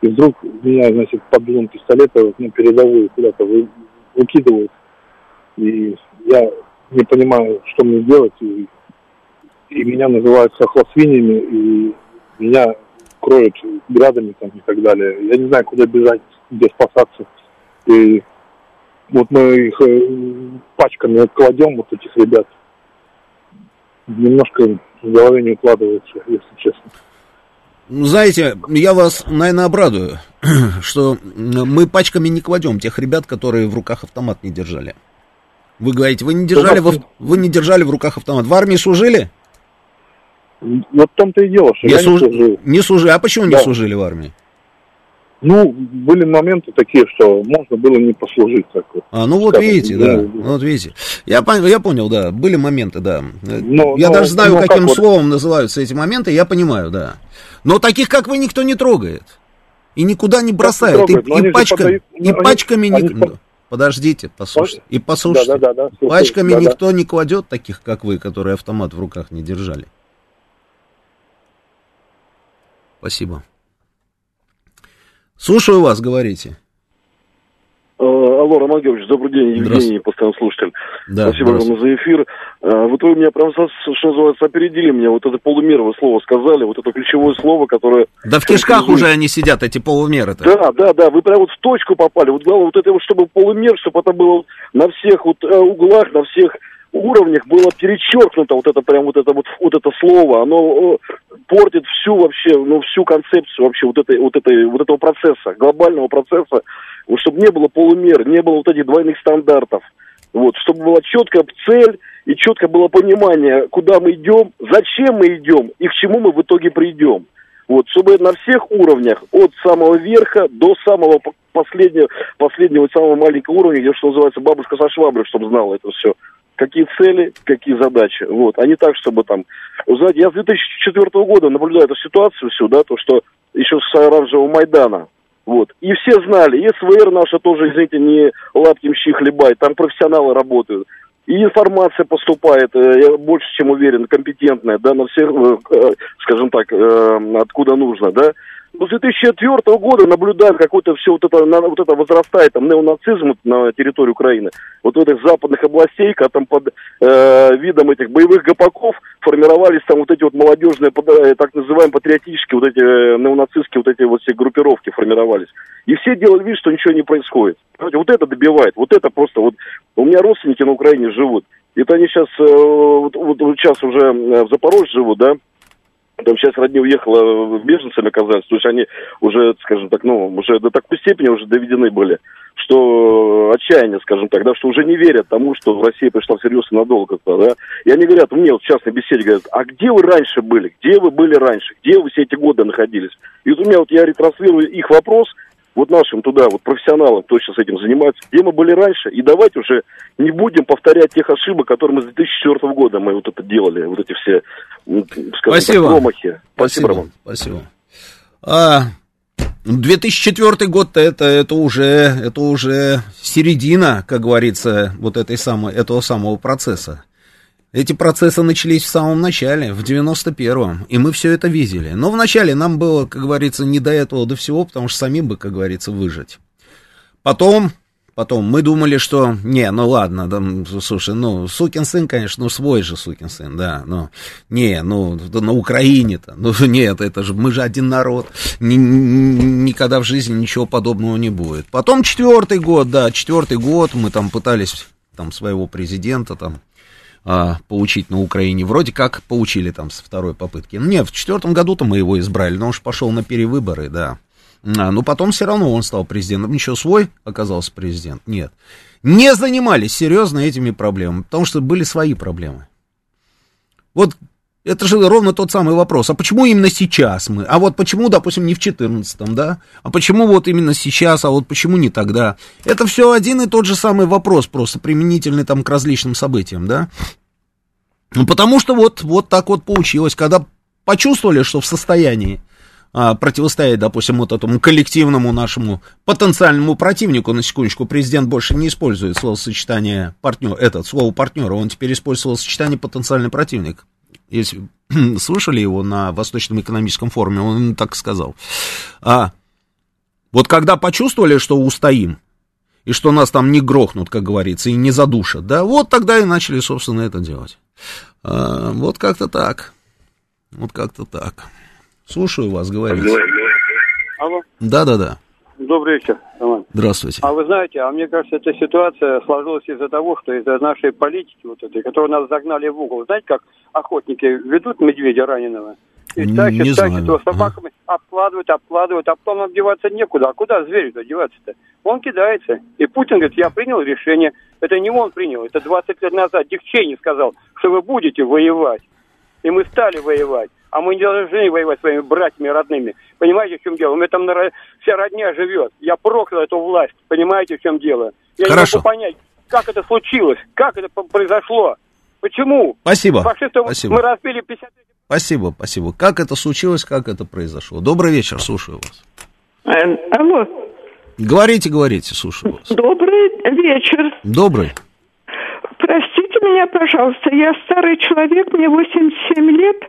И вдруг меня, значит, под дулом пистолета ну, передовую куда-то вы, выкидывают. И я не понимаю, что мне делать. И, и меня называют сахлосвиньями, и меня кроют градами там и так далее. Я не знаю, куда бежать, где спасаться. И вот мы их э, пачками кладем, вот этих ребят. Немножко в голове не укладывается, если честно. Ну, знаете, я вас, наверное, обрадую, что мы пачками не кладем тех ребят, которые в руках автомат не держали. Вы говорите, вы не держали, в, вы не держали в руках автомат. В армии служили? Вот в том-то и дело, что не я служ... не служил. Не служили. А почему да. не служили в армии? Ну, были моменты такие, что можно было не послужить. Так вот, а, ну вот скажем, видите, да, да, вот видите. Я, я понял, да, были моменты, да. Но, я но, даже знаю, но каким как словом вот... называются эти моменты, я понимаю, да. Но таких, как вы, никто не трогает. И никуда не бросает. И, и, пачка, подают... и пачками... Они, не... они... Подождите, послушайте. И послушайте. Да, да, да, да, пачками да, никто да. не кладет таких, как вы, которые автомат в руках не держали. Спасибо. Слушаю вас, говорите. Э, алло, Роман Георгиевич, добрый день, Евгений, постоянный слушатель. Да, Спасибо вам за эфир. Э, вот вы меня прям, что называется, опередили меня, вот это полумеровое слово сказали, вот это ключевое слово, которое... Да в кишках уже они сидят, эти полумеры-то. Да, да, да, вы прям вот в точку попали. Вот главное, вот это вот, чтобы полумер, чтобы это было на всех вот э, углах, на всех уровнях было перечеркнуто вот это прям вот это вот, вот это слово, оно портит всю вообще, ну, всю концепцию вообще вот этой, вот этой, вот этого процесса, глобального процесса, вот, чтобы не было полумер, не было вот этих двойных стандартов, вот, чтобы была четкая цель и четко было понимание, куда мы идем, зачем мы идем и к чему мы в итоге придем. Вот, чтобы на всех уровнях, от самого верха до самого последнего, последнего самого маленького уровня, где, что называется, бабушка со шваброй, чтобы знала это все. Какие цели, какие задачи. Вот, а не так, чтобы там... Вы знаете, я с 2004 года наблюдаю эту ситуацию всю, да, то, что еще с оранжевого Майдана, вот. И все знали, и СВР наша тоже, извините, не лапки мщи хлебает, там профессионалы работают. И информация поступает, э, я больше чем уверен, компетентная, да, на всех, э, э, скажем так, откуда нужно, да. Но с 2004 года наблюдаем, как вот это все вот это, вот это возрастает, там, неонацизм на территории Украины, вот в этих западных областей, когда там под э, видом этих боевых гопаков формировались там вот эти вот молодежные, так называемые патриотические, вот эти э, неонацистские вот эти вот все группировки формировались. И все делали вид, что ничего не происходит. Вот это добивает, вот это просто вот... У меня родственники на Украине живут. Это они сейчас, э, вот, вот сейчас уже э, в Запорожье живут, да, там сейчас родня уехала, беженцами оказались, то есть они уже, скажем так, ну, уже до такой степени уже доведены были, что отчаяние, скажем так, да, что уже не верят тому, что Россия пришла всерьез и надолго, да. И они говорят, мне вот в частной беседе говорят, а где вы раньше были, где вы были раньше, где вы все эти годы находились? И вот у меня вот я ретранслирую их вопрос, вот нашим туда, вот профессионалам, кто сейчас этим занимается, где мы были раньше, и давайте уже не будем повторять тех ошибок, которые мы с 2004 года мы вот это делали, вот эти все, скажем Спасибо. так, промахи. Спасибо, Спасибо Роман. Спасибо. А, 2004 год это, это уже это уже середина, как говорится, вот этой самой, этого самого процесса. Эти процессы начались в самом начале, в 91-м, и мы все это видели. Но вначале нам было, как говорится, не до этого, до всего, потому что самим бы, как говорится, выжить. Потом, потом мы думали, что, не, ну ладно, да, слушай, ну, сукин сын, конечно, ну, свой же сукин сын, да, но, не, ну, на Украине-то, ну, нет, это же, мы же один народ, ни, никогда в жизни ничего подобного не будет. Потом четвертый год, да, четвертый год, мы там пытались, там, своего президента, там, а, поучить на Украине. Вроде как поучили там с второй попытки. Нет, в четвертом году-то мы его избрали, но он же пошел на перевыборы, да. А, но потом все равно он стал президентом. Ничего, свой оказался президент? Нет. Не занимались серьезно этими проблемами, потому что были свои проблемы. Вот это же ровно тот самый вопрос. А почему именно сейчас мы? А вот почему, допустим, не в 14-м, да? А почему вот именно сейчас, а вот почему не тогда? Это все один и тот же самый вопрос, просто применительный там к различным событиям, да? Ну, потому что вот, вот так вот получилось, когда почувствовали, что в состоянии а, противостоять, допустим, вот этому коллективному нашему потенциальному противнику, на секундочку, президент больше не использует словосочетание партнер, этот, слово партнера, он теперь использует словосочетание потенциальный противник если слышали его на Восточном экономическом форуме, он так сказал. А вот когда почувствовали, что устоим, и что нас там не грохнут, как говорится, и не задушат, да, вот тогда и начали, собственно, это делать. А, вот как-то так. Вот как-то так. Слушаю вас, говорите. Алло. Да-да-да. Добрый вечер, Роман. Здравствуйте. А вы знаете, а мне кажется, эта ситуация сложилась из-за того, что из-за нашей политики вот этой, которую нас загнали в угол. Знаете, как охотники ведут медведя раненого? И тащат, не тащат его собаками, обкладывают, обкладывают, а потом нам деваться некуда. А куда зверю-то деваться-то? Он кидается. И Путин говорит, я принял решение. Это не он принял, это 20 лет назад Дик Чейни сказал, что вы будете воевать. И мы стали воевать. А мы не должны воевать своими братьями родными. Понимаете, в чем дело? У меня там вся родня живет. Я проклял эту власть. Понимаете, в чем дело? Я Хорошо. не могу понять, как это случилось, как это произошло. Почему? Спасибо. Фашистов Спасибо. мы разбили 50 Спасибо, спасибо. Как это случилось, как это произошло? Добрый вечер, слушаю вас. Э, Алло, Говорите, говорите, слушаю вас. добрый вечер. Добрый. Простите меня, пожалуйста, я старый человек, мне 87 лет,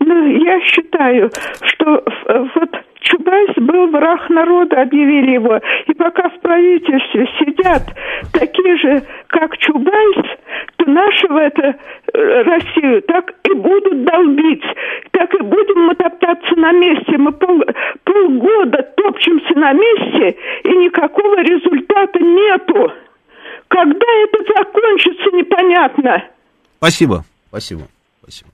но я считаю, что э, вот Чубайс был враг народа, объявили его. И пока в правительстве сидят такие же, как Чубайс, то нашего это э, Россию так и будут долбить, так и будем мы топтаться на месте. Мы пол, полгода топчемся на месте, и никакого результата нету. Когда это закончится, непонятно. Спасибо, спасибо, спасибо.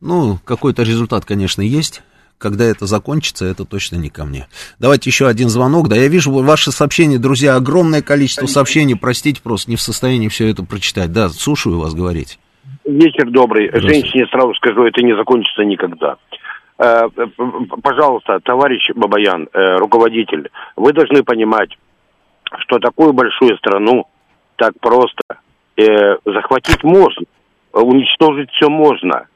Ну, какой-то результат, конечно, есть. Когда это закончится, это точно не ко мне. Давайте еще один звонок. Да, я вижу ваши сообщения, друзья, огромное количество сообщений. Простите, просто не в состоянии все это прочитать. Да, слушаю вас говорить. Вечер добрый. Женщине сразу скажу, это не закончится никогда. Э, пожалуйста, товарищ Бабаян, э, руководитель, вы должны понимать, что такую большую страну так просто э, захватить можно, уничтожить все можно.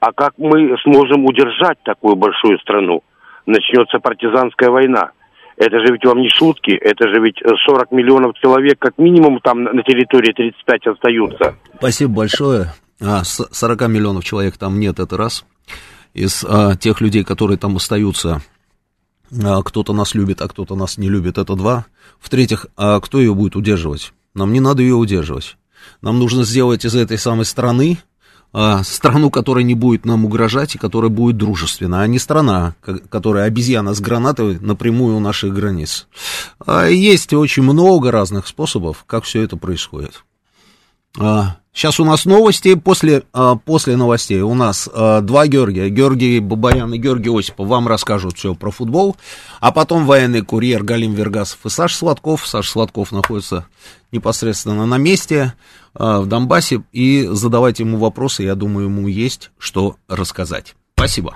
А как мы сможем удержать такую большую страну? Начнется партизанская война. Это же ведь вам не шутки, это же ведь 40 миллионов человек, как минимум там на территории 35 остаются. Спасибо большое. А, 40 миллионов человек там нет, это раз. Из а, тех людей, которые там остаются, кто-то нас любит, а кто-то нас не любит, это два. В-третьих, а кто ее будет удерживать? Нам не надо ее удерживать. Нам нужно сделать из этой самой страны а, страну, которая не будет нам угрожать и которая будет дружественна, а не страна, которая обезьяна с гранатой напрямую у наших границ. А есть очень много разных способов, как все это происходит. А, Сейчас у нас новости, после, а, после новостей у нас а, два Георгия, Георгий Бабаян и Георгий Осипов вам расскажут все про футбол, а потом военный курьер Галим Вергасов и Саша Сладков, Саша Сладков находится непосредственно на месте а, в Донбассе, и задавайте ему вопросы, я думаю, ему есть что рассказать. Спасибо.